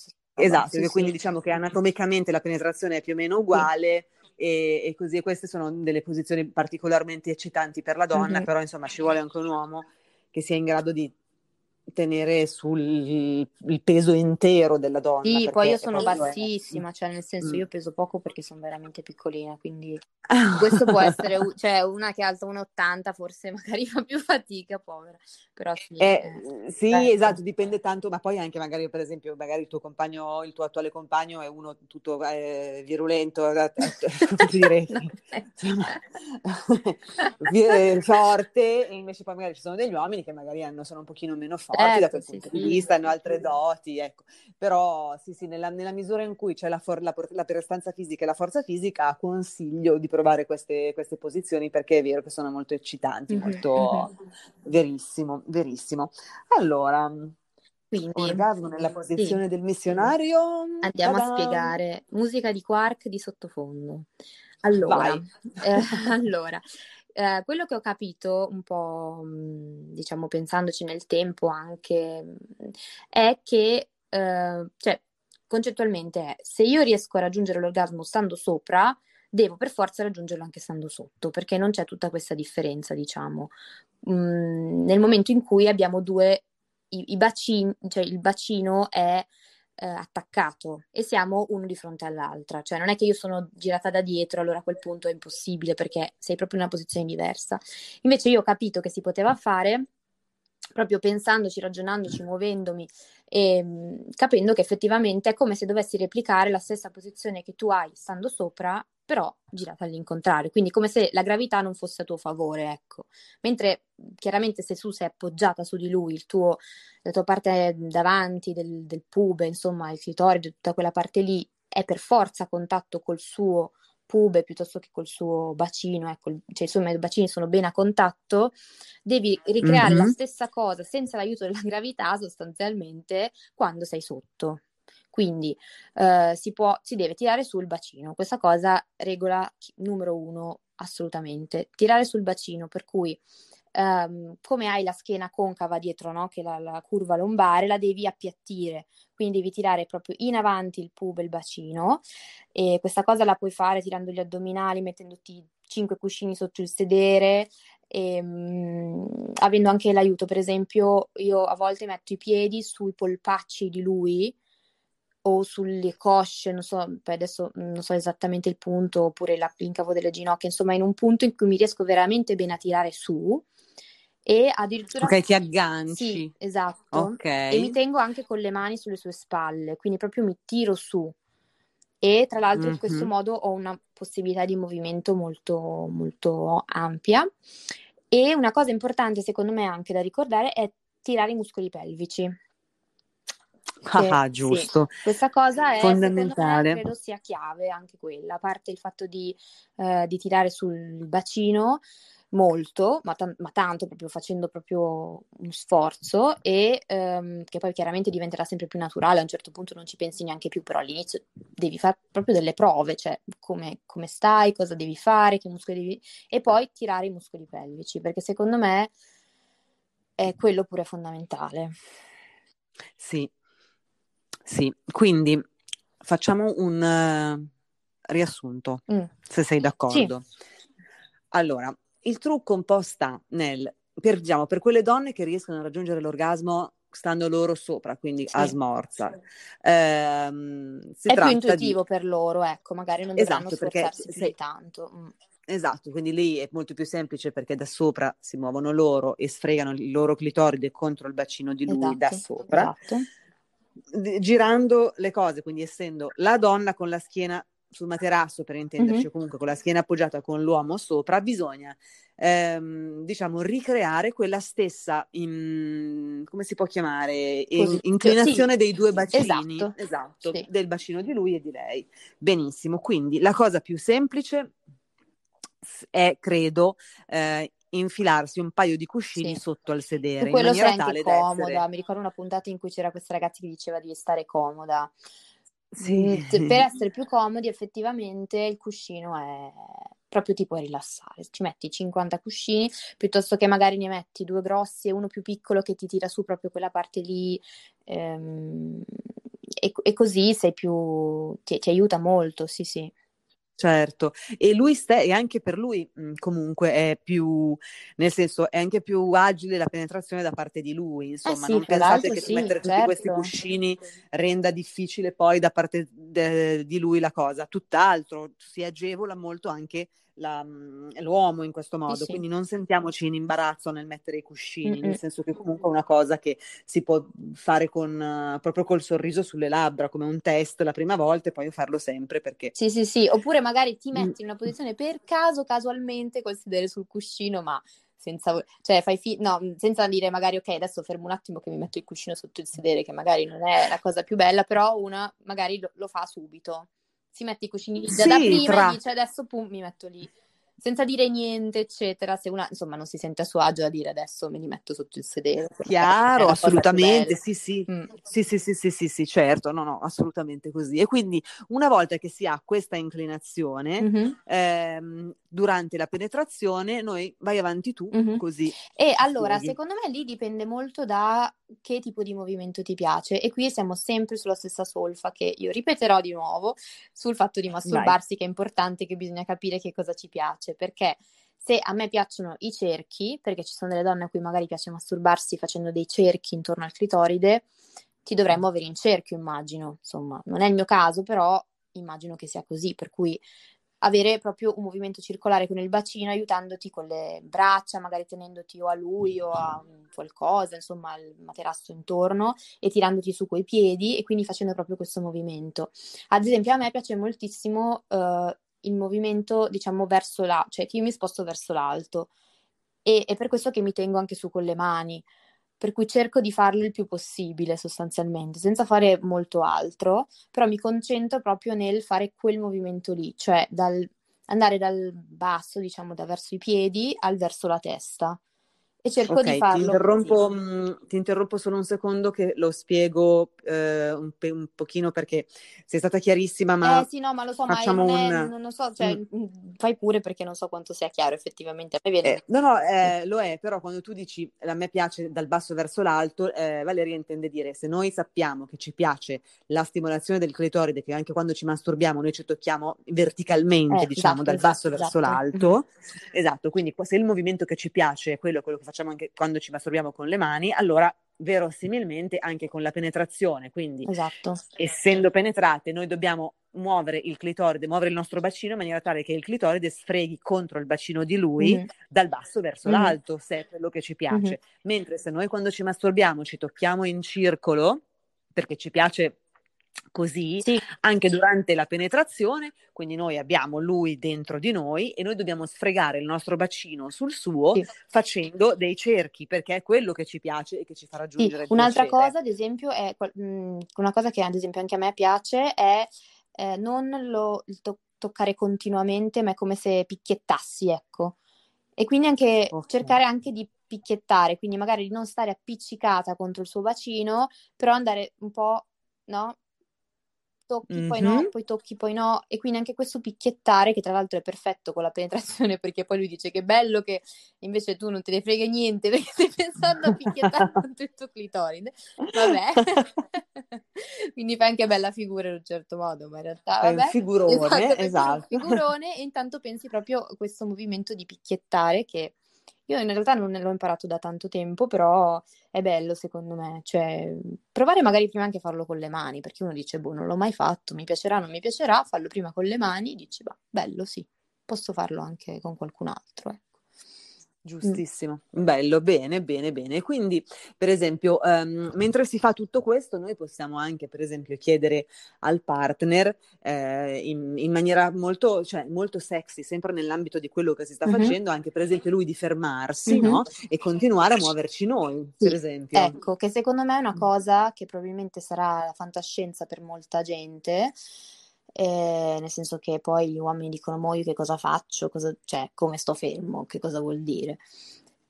Esatto, sì, quindi sì. diciamo che anatomicamente la penetrazione è più o meno uguale. Sì. E, e, così queste sono delle posizioni particolarmente eccitanti per la donna, mm-hmm. però insomma ci vuole anche un uomo che sia in grado di tenere sul il peso intero della donna. Sì, poi io sono bassissima, è... cioè nel senso mm. io peso poco perché sono veramente piccolina, quindi *laughs* questo può essere, cioè una che alza 1,80 forse *laughs* magari fa più fatica, povera, però sì. Eh, eh, sì, certo. esatto, dipende tanto, ma poi anche magari per esempio magari il tuo compagno, il tuo attuale compagno è uno tutto eh, virulento, eh, *laughs* dire, forte, e invece poi magari ci sono degli uomini che magari hanno, sono un pochino meno forti forti da quel sì, punto sì, di vista, hanno altre doti, ecco. Però sì, sì, nella, nella misura in cui c'è la, for- la, la, prestanza fisica e la forza fisica, consiglio di provare queste, queste posizioni perché è vero che sono molto eccitanti, mm-hmm. molto mm-hmm. verissimo, verissimo. Allora, quindi, orgasmo nella posizione sì. del missionario. Andiamo Ta-da! a spiegare. Musica di Quark di sottofondo. Allora, eh, *laughs* allora eh, quello che ho capito un po', mhmm, diciamo, pensandoci nel tempo anche, mhmm, è che, eh, cioè, concettualmente è, se io riesco a raggiungere l'orgasmo stando sopra, devo per forza raggiungerlo anche stando sotto, perché non c'è tutta questa differenza, diciamo. Mm, nel momento in cui abbiamo due, i, i bacini, cioè il bacino è eh, attaccato e siamo uno di fronte all'altra, cioè non è che io sono girata da dietro, allora a quel punto è impossibile perché sei proprio in una posizione diversa. Invece io ho capito che si poteva fare proprio pensandoci, ragionandoci, muovendomi e mh, capendo che effettivamente è come se dovessi replicare la stessa posizione che tu hai stando sopra però girata all'incontrario, quindi come se la gravità non fosse a tuo favore, ecco. Mentre chiaramente se tu sei appoggiata su di lui, tuo, la tua parte davanti del, del pube, insomma, il clitoride, tutta quella parte lì, è per forza a contatto col suo pube piuttosto che col suo bacino, ecco, cioè insomma i bacini sono bene a contatto, devi ricreare mm-hmm. la stessa cosa senza l'aiuto della *laughs* gravità sostanzialmente quando sei sotto. Quindi eh, si, può, si deve tirare sul bacino. Questa cosa regola numero uno assolutamente. Tirare sul bacino, per cui Um, come hai la schiena concava dietro, no? che la, la, curva lombare, la devi appiattire, quindi devi tirare proprio in avanti il pube, il bacino, e questa cosa la puoi fare tirando gli addominali, mettendoti cinque cuscini sotto il sedere, e, mh, avendo anche l'aiuto, per esempio, io a volte metto i piedi sui polpacci di lui o sulle cosce, non so, poi adesso non so esattamente il punto, oppure la, l'incavo delle ginocchia, insomma, in un punto in cui mi riesco veramente bene a tirare su e addirittura... Ok, ti agganci. Sì, esatto. Ok. E mi tengo anche con le mani sulle sue spalle, quindi proprio mi tiro su. E tra l'altro mm-hmm. in questo modo ho una possibilità di movimento molto, molto ampia. E una cosa importante secondo me anche da ricordare è tirare i muscoli pelvici. Ah, ah, giusto. Sì, questa cosa è fondamentale. Me, credo sia chiave anche quella, a parte il fatto di, eh, di tirare sul bacino molto, ma, t- ma, tanto proprio facendo proprio un sforzo e ehm, che poi chiaramente diventerà sempre più naturale, a un certo punto non ci pensi neanche più, però all'inizio devi fare proprio delle prove, cioè come, come stai, cosa devi fare, che muscoli devi... e poi tirare i muscoli pelvici, perché secondo me è quello pure fondamentale. Sì, sì, quindi facciamo un uh, riassunto, mm. se sei d'accordo. Sì. Allora, il trucco un po' sta nel, per, diciamo, per quelle donne che riescono a raggiungere l'orgasmo stando loro sopra, quindi sì, a smorza. Sì. Ehm, è più intuitivo di... per loro, ecco, magari non dovranno esatto, sforzarsi più sei... di tanto. Mm. Esatto, quindi lì è molto più semplice perché da sopra si muovono loro e sfregano il loro clitoride contro il bacino di lui esatto, da sopra. Esatto girando le cose, quindi essendo la donna con la schiena sul materasso, per intenderci, mm-hmm. comunque con la schiena appoggiata con l'uomo sopra, bisogna ehm, diciamo ricreare quella stessa in, come si può chiamare in, inclinazione sì. dei due bacini esatto, esatto sì. del bacino di lui e di lei benissimo quindi la cosa più semplice è credo eh, infilarsi un paio di cuscini sì. sotto al sedere. Su quello in maniera tale comoda. Essere... Mi ricordo una puntata in cui c'era questa ragazza che diceva di stare comoda. Sì. Per *laughs* essere più comodi, effettivamente il cuscino è proprio ti puoi rilassare. Ci metti 50 cuscini piuttosto che magari ne metti due grossi e uno più piccolo che ti tira su proprio quella parte lì. Ehm, e, e, così sei più. Ti, ti aiuta molto, sì, sì. Certo, e lui ste- e anche per lui mh, comunque è più, nel senso, è anche più agile la penetrazione da parte di lui, insomma, eh sì, non pensate che sì, mettere certo. tutti questi certo. cuscini renda difficile poi da parte de- di lui la cosa, tutt'altro, si agevola molto anche la, mm, l'uomo in questo modo, sì, quindi non sentiamoci in imbarazzo nel mettere i cuscini, Mm-mm. nel senso che comunque è una cosa che si può fare con, uh, proprio col sorriso sulle labbra, come un test la prima volta e poi farlo sempre perché... Sì, sì, sì, oppure magari ti metti in una posizione per caso, casualmente, col sedere sul cuscino, ma senza, cioè, fai fi- no, senza dire magari ok, adesso fermo un attimo che mi metto il cuscino sotto il sedere, che magari non è la cosa più bella, però una magari lo, lo fa subito si mette i cuscini lì sì, da prima tra... e dice adesso pum, mi metto lì senza dire niente, eccetera. Se una insomma non si sente a suo agio a dire adesso me li metto sotto il sedere. Chiaro, assolutamente, sì sì. Mm. sì, sì, sì, sì, sì, sì, certo, no, no, assolutamente così. E quindi una volta che si ha questa inclinazione, mm-hmm. ehm, durante la penetrazione, noi vai avanti tu, mm-hmm. così. E allora, sfoghi. secondo me lì dipende molto da che tipo di movimento ti piace. E qui siamo sempre sulla stessa solfa che io ripeterò di nuovo sul fatto di masturbarsi, vai. che è importante, che bisogna capire che cosa ci piace, perché se a me piacciono i cerchi, perché ci sono delle donne a cui magari piace masturbarsi facendo dei cerchi intorno al clitoride, ti dovrai muovere in cerchio, immagino. Insomma, non è il mio caso, però immagino che sia così, per cui avere proprio un movimento circolare con il bacino aiutandoti con le braccia, magari tenendoti o a lui o a qualcosa, insomma al materasso intorno e tirandoti su coi piedi e quindi facendo proprio questo movimento. Ad esempio a me piace moltissimo uh, il movimento diciamo verso la, cioè che io mi sposto verso l'alto e è per questo che mi tengo anche su con le mani per cui cerco di farlo il più possibile sostanzialmente, senza fare molto altro, però mi concentro proprio nel fare quel movimento lì, cioè dal, andare dal basso, diciamo, da verso i piedi al verso la testa. E cerco okay, di farlo. Ti interrompo, mh, mm, ti interrompo, solo un secondo che lo spiego eh, un, pe- un, pochino perché sei stata chiarissima, ma... Eh sì, no, ma lo so, ma non, è, un... non, non, so, cioè, mm. fai pure perché non so quanto sia chiaro effettivamente. Eh, no, no, eh, lo è, però quando tu dici a me piace dal basso verso l'alto, eh, Valeria intende dire se noi sappiamo che ci piace la stimolazione del clitoride, che anche quando ci masturbiamo noi ci tocchiamo verticalmente, eh, diciamo, esatto, dal basso esatto, verso esatto. l'alto, *laughs* esatto, quindi se il movimento che ci piace è quello, quello che facciamo facciamo anche quando ci masturbiamo con le mani, allora verosimilmente anche con la penetrazione, quindi esatto. essendo penetrate noi dobbiamo muovere il clitoride, muovere il nostro bacino in maniera tale che il clitoride sfreghi contro il bacino di lui mm-hmm. dal basso verso mm-hmm. l'alto, se è quello che ci piace. Mm-hmm. Mentre se noi quando ci masturbiamo ci tocchiamo in circolo, perché ci piace così sì. anche durante la penetrazione, quindi noi abbiamo lui dentro di noi e noi dobbiamo sfregare il nostro bacino sul suo sì. facendo dei cerchi perché è quello che ci piace e che ci fa raggiungere sì. Un'altra cosa, ad esempio, è una cosa che ad esempio anche a me piace è eh, non lo to- toccare continuamente, ma è come se picchiettassi, ecco. E quindi anche okay. cercare anche di picchiettare, quindi magari di non stare appiccicata contro il suo bacino, però andare un po', no? Tocchi, mm-hmm. poi no, poi tocchi, poi no. E quindi anche questo picchiettare, che tra l'altro è perfetto con la penetrazione, *laughs* perché poi lui dice che bello che invece tu non te ne frega niente *laughs* perché stai pensando a picchiettare *laughs* con tutto il clitoride. Vabbè. quindi fai anche bella figura in un certo modo, ma in realtà vabbè. È un figurone, esatto. esatto. Un figurone e intanto pensi proprio a questo movimento di picchiettare che io in realtà non l'ho imparato da tanto tempo, però è bello secondo me, cioè provare magari prima anche a farlo con le mani, perché uno dice, boh, non l'ho mai fatto, mi piacerà, non mi piacerà, fallo prima con le mani, dici, bah, bello, sì, posso farlo anche con qualcun altro, eh. Giustissimo, bello, bene, bene, bene. Quindi, per esempio, um, mentre si fa tutto questo, noi possiamo anche, per esempio, chiedere al partner eh, in, in, maniera molto, cioè, molto sexy, sempre nell'ambito di quello che si sta uh-huh. facendo, anche per esempio lui di fermarsi uh-huh. no? e continuare a muoverci noi, sì. per esempio. Ecco, che secondo me è una cosa che probabilmente sarà la fantascienza per molta gente eh, nel senso che poi gli uomini dicono, mo io che cosa faccio, cosa, cioè come sto fermo, che cosa vuol dire.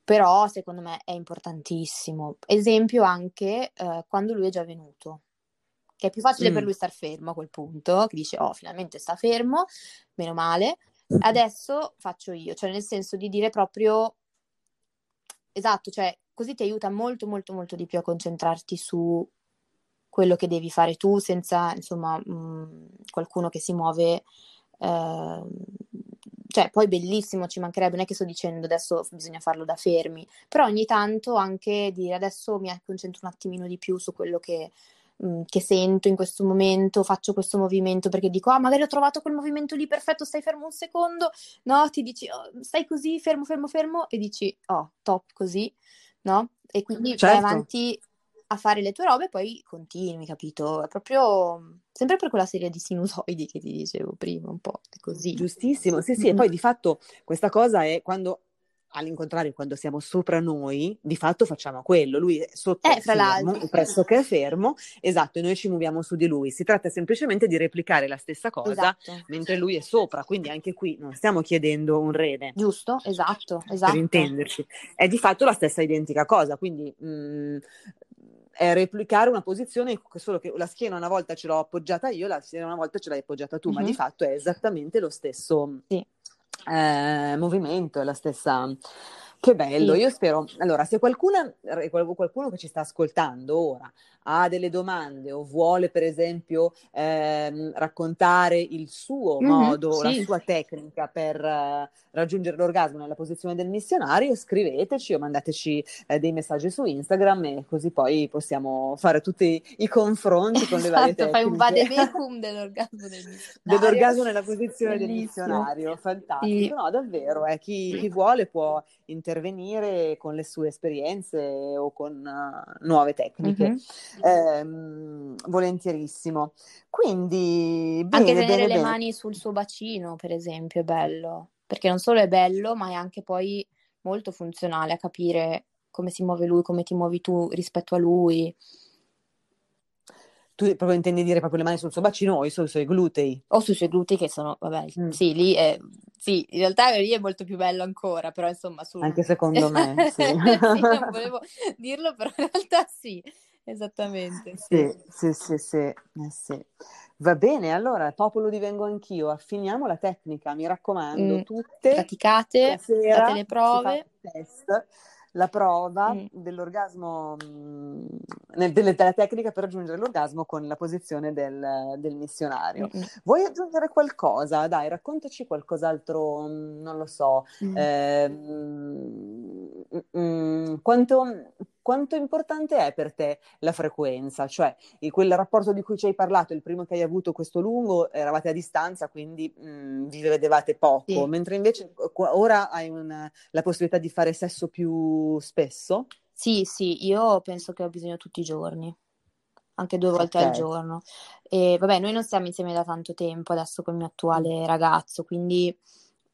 Però secondo me è importantissimo. Esempio anche eh, quando lui è già venuto, che è più facile mm. per lui star fermo a quel punto, che dice, oh, finalmente sta fermo, meno male, adesso faccio io, cioè nel senso di dire proprio, esatto, cioè così ti aiuta molto molto molto di più a concentrarti su quello che devi fare tu senza, insomma, mh, mm, qualcuno che si muove. Eh, cioè, poi bellissimo, ci mancherebbe, non è che sto dicendo adesso bisogna farlo da fermi, però ogni tanto anche dire adesso mi concentro un attimino di più su quello che, mh, mm, che sento in questo momento, faccio questo movimento perché dico, ah, magari ho trovato quel movimento lì perfetto, stai fermo un secondo, no, ti dici, oh, stai così, fermo, fermo, fermo, e dici, oh, top così, no? E quindi certo. vai avanti a fare le tue robe e poi continui, capito? È proprio sempre per quella serie di sinusoidi che ti dicevo prima, un po' così. Giustissimo, sì, sì, e poi di fatto questa cosa è quando all'incontrario, quando siamo sopra noi, di fatto facciamo quello. Lui è sotto eh, fermo, pressoché fermo, esatto, e noi ci muoviamo su di lui. Si tratta semplicemente di replicare la stessa cosa esatto. mentre lui è sopra, quindi anche qui non stiamo chiedendo un rene. Giusto, esatto, esatto. Per intenderci. È di fatto la stessa identica cosa, quindi mh, mm, è replicare una posizione, solo che la schiena una volta ce l'ho appoggiata io, la schiena una volta ce l'hai appoggiata tu, mm-hmm. ma di fatto è esattamente lo stesso sì. eh, movimento, è la stessa... Che bello, sì. io spero. Allora, se qualcuno, qualcuno che ci sta ascoltando ora ha delle domande o vuole per esempio ehm, raccontare il suo mm-hmm, modo, sì. la sua tecnica per uh, raggiungere l'orgasmo nella posizione del missionario, scriveteci o mandateci eh, dei messaggi su Instagram e così poi possiamo fare tutti i confronti con le varie esatto, tecniche. fai un vademecum *laughs* dell'orgasmo del missionario. Dell'orgasmo nella posizione Bellissimo. del missionario, fantastico. Sì. No, davvero, eh, chi, chi, vuole può intervenire con le sue esperienze o con uh, nuove tecniche. Mm-hmm ehm, volentierissimo. Quindi, bene, anche tenere bene, le bene. mani sul suo bacino, per esempio, è bello, perché non solo è bello, ma è anche poi molto funzionale a capire come si muove lui, come ti muovi tu rispetto a lui. Tu proprio intendi dire proprio le mani sul suo bacino o sui suoi glutei? O sui suoi glutei che sono, vabbè, mm. sì, lì è, sì, in realtà lì è molto più bello ancora, però insomma... Su... Anche secondo me, *laughs* sì. sì non volevo dirlo, però in realtà sì, esattamente. Sì, sì, sì, sì, eh, sì. Va bene, allora, popolo divengo anch'io, affiniamo la tecnica, mi raccomando, mm. tutte. Praticate, fate le prove. Test la prova mm. dell'orgasmo, nel, delle, della tecnica per raggiungere l'orgasmo con la posizione del, del missionario. Mm. Vuoi aggiungere qualcosa? Dai, raccontaci qualcos'altro, non lo so. Mm. Eh, quanto, quanto importante è per te la frequenza? Cioè, quel rapporto di cui ci hai parlato, il primo che hai avuto questo lungo, eravate a distanza, quindi mh, mm, vi vedevate poco, sì. mentre invece ora hai una, la possibilità di fare sesso più spesso? Sì, sì, io penso che ho bisogno tutti i giorni, anche due volte okay. al giorno. E vabbè, noi non stiamo insieme da tanto tempo adesso con il mio attuale ragazzo, quindi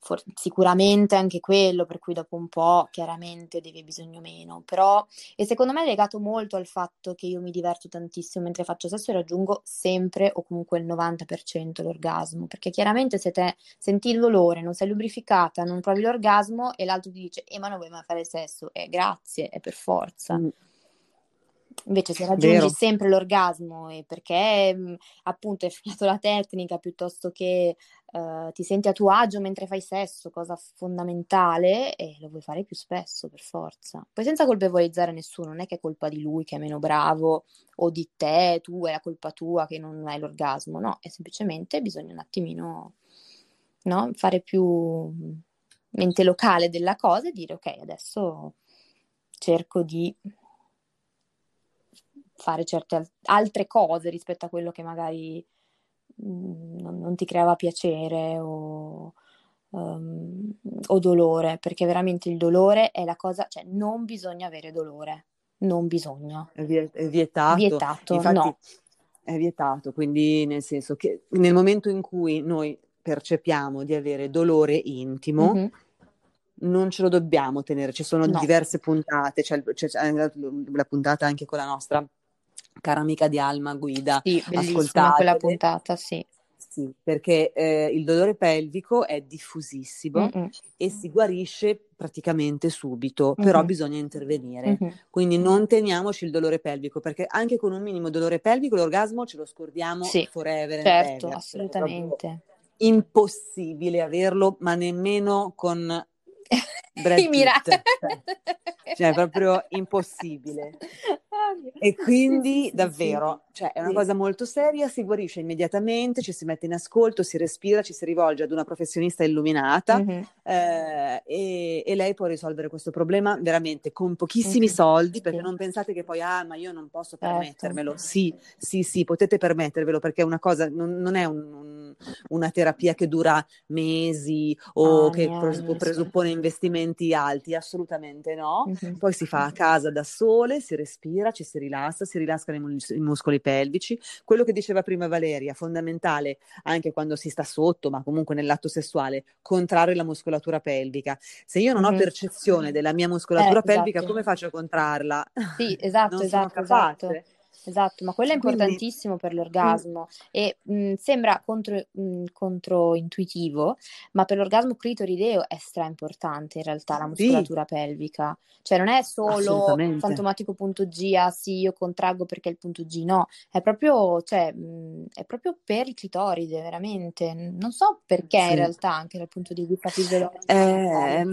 for- sicuramente anche quello, per cui dopo un po' chiaramente devi bisogno meno, però e secondo me è legato molto al fatto che io mi diverto tantissimo mentre faccio sesso e raggiungo sempre o comunque il 90% l'orgasmo, perché chiaramente se te senti il dolore, non sei lubrificata, non provi l'orgasmo e l'altro ti dice "Eh ma non vuoi mai fare sesso", eh grazie, è per forza. Mm. Invece se raggiungi Vero. sempre l'orgasmo e perché mh, appunto *laughs* hai finito la tecnica piuttosto che uh, ti senti a tuo agio mentre fai sesso, cosa fondamentale, e lo vuoi fare più spesso per forza. Poi senza colpevolizzare nessuno, non è che è colpa di lui che è meno bravo o di te, tu è la colpa tua che non hai l'orgasmo, no, è semplicemente bisogna un attimino no? fare più mente locale della cosa e dire ok, adesso cerco di fare certe altre cose rispetto a quello che magari mh, mm, non, ti creava piacere o, um, o, dolore, perché veramente il dolore è la cosa, cioè non bisogna avere dolore, non bisogna. È, vietato. Vietato, Infatti, no. È vietato, quindi nel senso che nel momento in cui noi percepiamo di avere dolore intimo, mm-hmm non ce lo dobbiamo tenere, ci sono no. diverse puntate, c'è, c'è, la puntata anche con la nostra cara amica di Alma Guida. Sì, bellissima quella puntata, sì. Sì, perché eh, il dolore pelvico è diffusissimo Mm-mm. e si guarisce praticamente subito, mm-hmm. però bisogna intervenire. Mm-hmm. Quindi non teniamoci il dolore pelvico, perché anche con un minimo dolore pelvico l'orgasmo ce lo scordiamo sì, forever. Certo, ever. assolutamente. Impossibile averlo, ma nemmeno con *laughs* Brad Pitt. Mira- cioè, cioè, proprio impossibile. *laughs* E *laughs* quindi davvero, cioè, è una sì. cosa molto seria, si guarisce immediatamente, ci si mette in ascolto, si respira, ci si rivolge ad una professionista illuminata mm-hmm. eh, e, e, lei può risolvere questo problema veramente con pochissimi mm-hmm. soldi, perché sì. non pensate che poi, ah, ma io non posso certo. permettermelo. Sì, sì, sì, potete permettervelo perché è una cosa, non, non è un, un, una terapia che dura mesi o ah, che pres- presuppone investimenti alti, assolutamente no. Mm-hmm. Poi si fa a casa da sole, si respira, ci si rilassa, si rilassano i, mus- i muscoli pelvici. Quello che diceva prima Valeria, fondamentale anche quando si sta sotto, ma comunque nell'atto sessuale, contrarre la muscolatura pelvica. Se io non mm-hmm. ho percezione della mia muscolatura eh, pelvica, esatto. come faccio a contrarla? Sì, esatto, esatto, esatto. Esatto, ma quello è importantissimo Quindi, per l'orgasmo mm. e mh, sembra contro, mh, controintuitivo, ma per l'orgasmo clitorideo è stra importante in realtà la muscolatura sì. pelvica. Cioè non è solo fantomatico punto G, ah sì, io contraggo perché il punto G, no, è proprio, cioè, mh, è proprio per il clitoride, veramente. Non so perché sì. in realtà anche dal punto di vista fisiologico. Eh,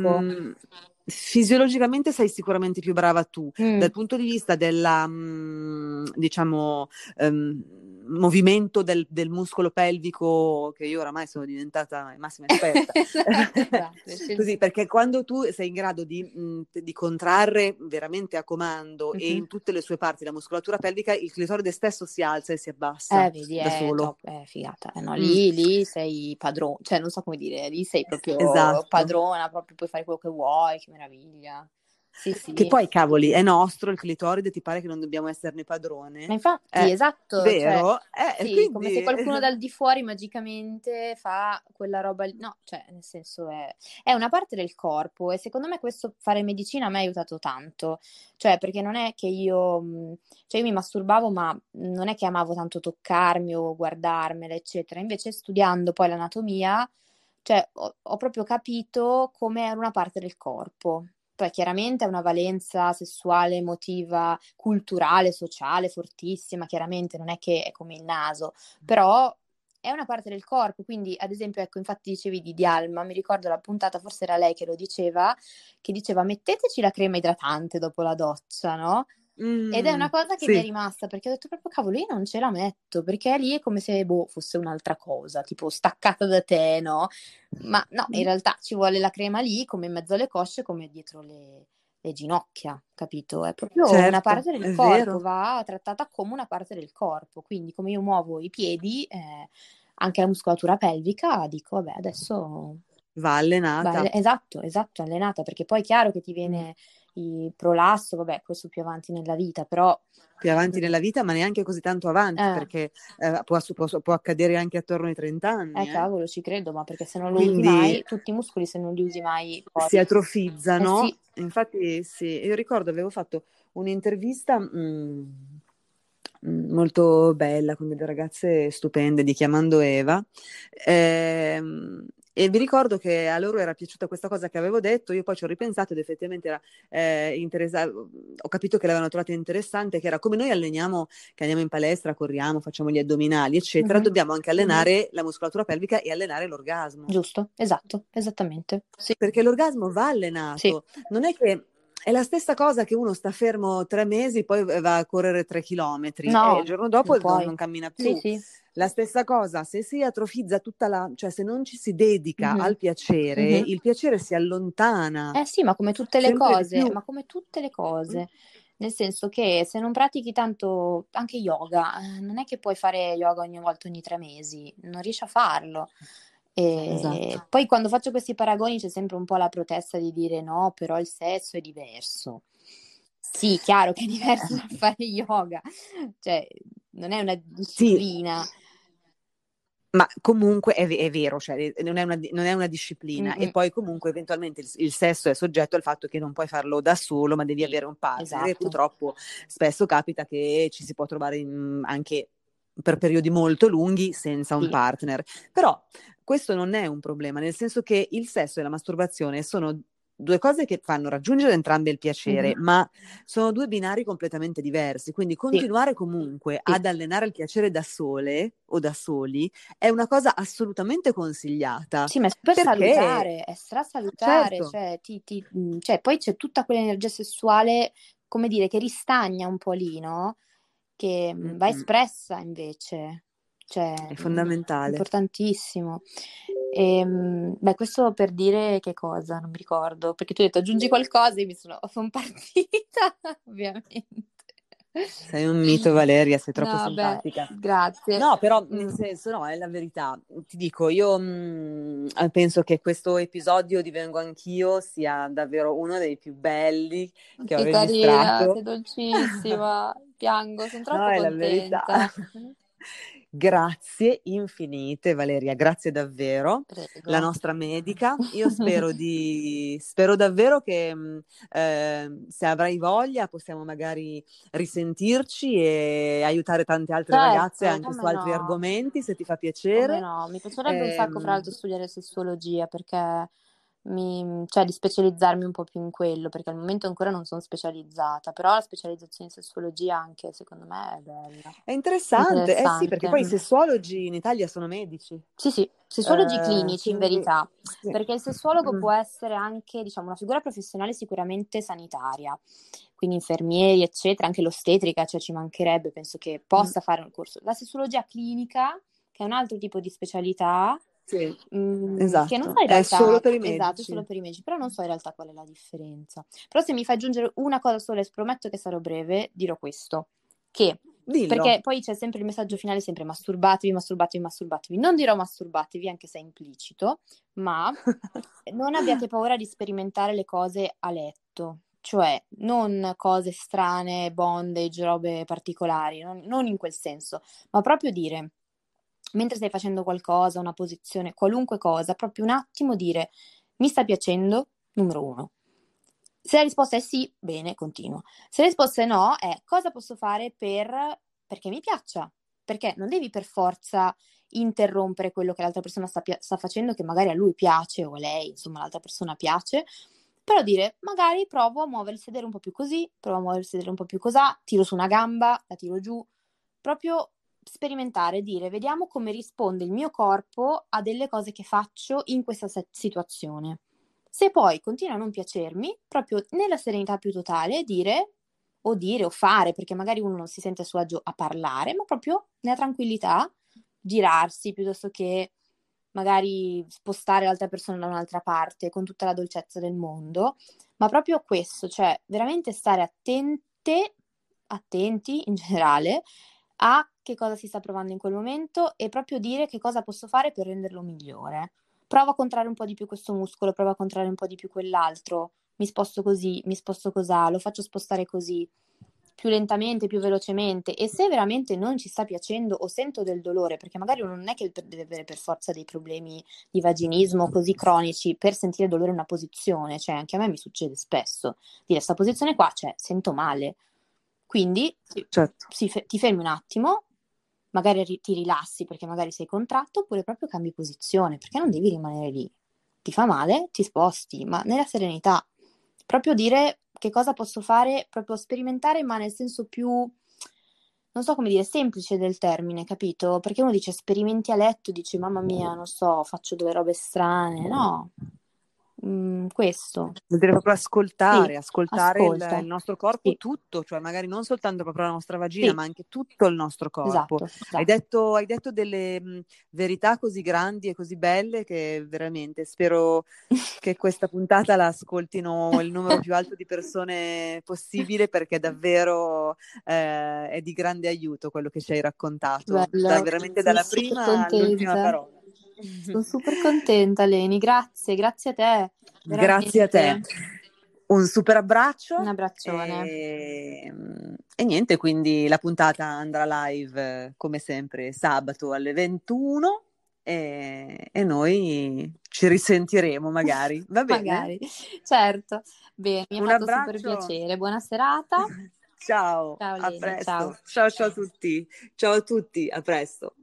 fisiologicamente sei sicuramente più brava tu, mm. dal punto di vista della, mm, diciamo, um, movimento del, del, muscolo pelvico, che io oramai sono diventata massima esperta, *laughs* esatto, *laughs* così, perché quando tu sei in grado di, di contrarre veramente a comando mm-hmm. e in tutte le sue parti la muscolatura pelvica, il clitoride stesso si alza e si abbassa eh, vedi, da solo. Top, eh, figata, eh, no, lì, mm. lì sei padrona, cioè non so come dire, lì sei proprio esatto. padrona, proprio puoi fare quello che vuoi, che meraviglia. Sì, sì. Che poi, cavoli, è nostro il clitoride, ti pare che non dobbiamo esserne padrone? Ma infatti, Eh, esatto. Vero? Cioè, Eh, sì, quindi- come se qualcuno *laughs* dal di fuori magicamente fa quella roba lì. No, cioè, nel senso è, è una parte del corpo e secondo me questo fare medicina me ha aiutato tanto. Cioè, perché non è che io, mh, cioè io mi masturbavo, ma non è che amavo tanto toccarmi o guardarmela, eccetera. Invece studiando poi l'anatomia, cioè, ho, ho proprio capito come era una parte del corpo. Poi chiaramente ha una valenza sessuale, emotiva, culturale, sociale fortissima, chiaramente non è che è come il naso, però è una parte del corpo, quindi ad esempio, ecco, infatti dicevi di Dialma, mi ricordo la puntata, forse era lei che lo diceva, che diceva metteteci la crema idratante dopo la doccia, no? Ed è una Mm, cosa che sì. mi è rimasta perché ho detto proprio cavolo, io non ce la metto perché lì è come se boh, fosse un'altra cosa, tipo staccata da te, no? Ma no, in realtà ci vuole la crema lì come in mezzo alle cosce, come dietro le, le ginocchia, capito? È proprio una Certo, parte del corpo, vero. va trattata come una parte del corpo. Quindi come io muovo i piedi, eh, anche la muscolatura pelvica, dico, vabbè, adesso Va allenata. Va, esatto, esatto, allenata, perché poi è chiaro che ti Mm. Il prolasso, vabbè, questo più avanti nella vita, però Più avanti nella vita, ma neanche così tanto avanti, Eh. perché eh, può, può- può accadere anche attorno ai 30 anni. eh eh. cavolo, ci credo, ma perché se non lo usi Quindi- mai, tutti i muscoli se non li usi mai poi- si atrofizzano. Eh sì. Infatti, sì, io ricordo avevo fatto un'intervista mm, mm, molto bella con delle ragazze stupende di Chiamando Eva. ehm, e vi ricordo che a loro era piaciuta questa cosa che avevo detto, io poi ci ho ripensato ed effettivamente era eh, interessa- ho capito che l'avevano trovata interessante, che era come noi alleniamo, che andiamo in palestra, corriamo, facciamo gli addominali, eccetera, Mhm. dobbiamo anche allenare la muscolatura pelvica e allenare l'orgasmo. Giusto, esatto, esattamente. Sì. Perché l'orgasmo va allenato, Sì. non è che è la stessa cosa che uno sta fermo tre mesi, poi va a correre tre chilometri No, e il giorno dopo non non, cammina più. Sì, sì. La stessa cosa, se si atrofizza tutta la, cioè se non ci si dedica Mhm. al piacere, Mhm. il piacere si allontana. Eh sì, ma come tutte le cose, ma come tutte le cose. Nel senso che se non pratichi tanto anche yoga, eh, non è che puoi fare yoga ogni volta ogni tre mesi, non riesci a farlo. E Esatto. poi quando faccio questi paragoni c'è sempre un po' la protesta di dire no, però il sesso è diverso. Sì, chiaro che è diverso dal *laughs* fare yoga, cioè non è una disciplina. Ma comunque è, è vero, cioè, non, è una, non è una disciplina Mm-mm. e poi comunque eventualmente il, il sesso è soggetto al fatto che non puoi farlo da solo, ma devi Sì, avere un partner e esatto. purtroppo spesso capita che ci si può trovare in- anche per periodi molto lunghi senza un Sì. partner. Però questo non è un problema, nel senso che il sesso e la masturbazione sono due cose che fanno raggiungere entrambe il piacere, Mhm. ma sono due binari completamente diversi, quindi continuare comunque Sì. ad allenare il piacere da sole o da soli è una cosa assolutamente consigliata. Sì, ma è super Perché- salutare, è strasalutare, Certo. cioè, ti- ti- mh, cioè, poi c'è tutta quell'energia sessuale, come dire, che ristagna un po' lì, no? Che mh, va espressa invece, cioè, È mh, fondamentale. importantissimo. E, mh, beh, questo per dire che cosa, non mi ricordo, perché tu hai detto aggiungi qualcosa e mi sono, *laughs* sono partita, *laughs* ovviamente. Sei un mito, Valeria, sei troppo No, beh, simpatica. grazie. No, però nel Mm. senso, no, è la verità. Ti dico, io mh, penso che questo episodio di Vengo Anch'io sia davvero uno dei più belli che ho Che carina, registrato. sei dolcissima, *laughs* piango, sono troppo No, è la verità. contenta. Grazie infinite, Valeria, grazie davvero. Prego. La nostra medica. Io spero *laughs* di, spero davvero che eh, se avrai voglia possiamo magari risentirci e aiutare tante altre Certo, ragazze anche su come altri no. argomenti, se ti fa Come piacere. no, mi piacerebbe un sacco, fra Ehm, l'altro, studiare sessuologia perché mi, cioè di specializzarmi un po' più in quello, perché al momento ancora non sono specializzata, però la specializzazione in sessologia anche secondo me è bella. È interessante, eh sì, perché poi i Interessante. sessuologi in Italia sono medici. Sì, sì, sessuologi Eh, clinici in quindi- verità, sì. perché il sessuologo Mm. può essere anche, diciamo, una figura professionale sicuramente sanitaria, quindi infermieri, eccetera, anche l'ostetrica, cioè ci mancherebbe, penso che possa fare un corso. La sessologia clinica, che è un altro tipo di specialità, Sì, mm, esatto. che non so in È realtà, solo per i esatto, è medici. solo per i medici, però non so in realtà qual è la differenza. Però se mi fai aggiungere una cosa sola, e prometto che sarò breve, dirò questo, che Dillo. perché poi c'è sempre il messaggio finale, sempre masturbatevi, masturbatevi, masturbatevi. Non dirò masturbatevi, anche se è implicito, ma *laughs* non abbiate paura di sperimentare le cose a letto, cioè non cose strane, bondage, robe particolari, non, non in quel senso, ma proprio dire, mentre stai facendo qualcosa, una posizione, qualunque cosa, proprio un attimo dire mi sta piacendo, numero uno. Se la risposta è sì, bene, continuo. Se la risposta è no, è cosa posso fare per perché mi piaccia? Perché non devi per forza interrompere quello che l'altra persona sta, sta facendo, che magari a lui piace o a lei, insomma, l'altra persona piace, però dire magari provo a muovere il sedere un po' più così, provo a muovere il sedere un po' più cosà, tiro su una gamba, la tiro giù, proprio sperimentare, dire vediamo come risponde il mio corpo a delle cose che faccio in questa situazione. Se poi continua a non piacermi, proprio nella serenità più totale, dire o dire o fare, perché magari uno non si sente a suo agio a parlare, ma proprio nella tranquillità, girarsi piuttosto che magari spostare l'altra persona da un'altra parte con tutta la dolcezza del mondo, ma proprio questo, cioè veramente stare attente, attenti in generale a che cosa si sta provando in quel momento e proprio dire che cosa posso fare per renderlo migliore. Prova a contrarre un po' di più questo muscolo, prova a contrarre un po' di più quell'altro, mi sposto così, mi sposto cosà, lo faccio spostare così, più lentamente, più velocemente e se veramente non ci sta piacendo o sento del dolore, perché magari non è che deve avere per forza dei problemi di vaginismo così cronici per sentire dolore in una posizione, cioè anche a me mi succede spesso, dire questa posizione qua, cioè sento male. Quindi certo. si, ti fermi un attimo, magari ti rilassi perché magari sei contratto oppure proprio cambi posizione, perché non devi rimanere lì. Ti fa male, ti sposti, ma nella serenità. Proprio dire che cosa posso fare, proprio sperimentare, ma nel senso più, non so come dire, semplice del termine, capito? Perché uno dice sperimenti a letto, dice mamma mia, non so, faccio delle robe strane. No, Mm, questo. Vuol dire proprio ascoltare, sì, ascoltare il, il, nostro corpo sì. tutto, cioè magari non soltanto proprio la nostra vagina, sì. ma anche tutto il nostro corpo. Esatto, esatto. Hai, detto, hai, detto, delle mh, mm, verità così grandi e così belle che veramente spero *laughs* che questa puntata la ascoltino il numero più alto di persone possibile perché davvero eh, è di grande aiuto quello che ci hai raccontato, da, veramente dalla prima all'ultima parola. Sono *laughs* super contenta, Leni. Grazie, grazie a te. Veramente. Grazie a te. Un super abbraccio. Un abbraccione. E, e, niente, quindi la puntata andrà live come sempre sabato alle 21 e, e noi ci risentiremo magari. *laughs* Va bene? magari, certo. Bene, mi ha Un fatto abbraccio. super piacere. Buona serata. *laughs* Ciao, ciao a presto. Ciao. ciao ciao a tutti. Ciao a tutti, a presto.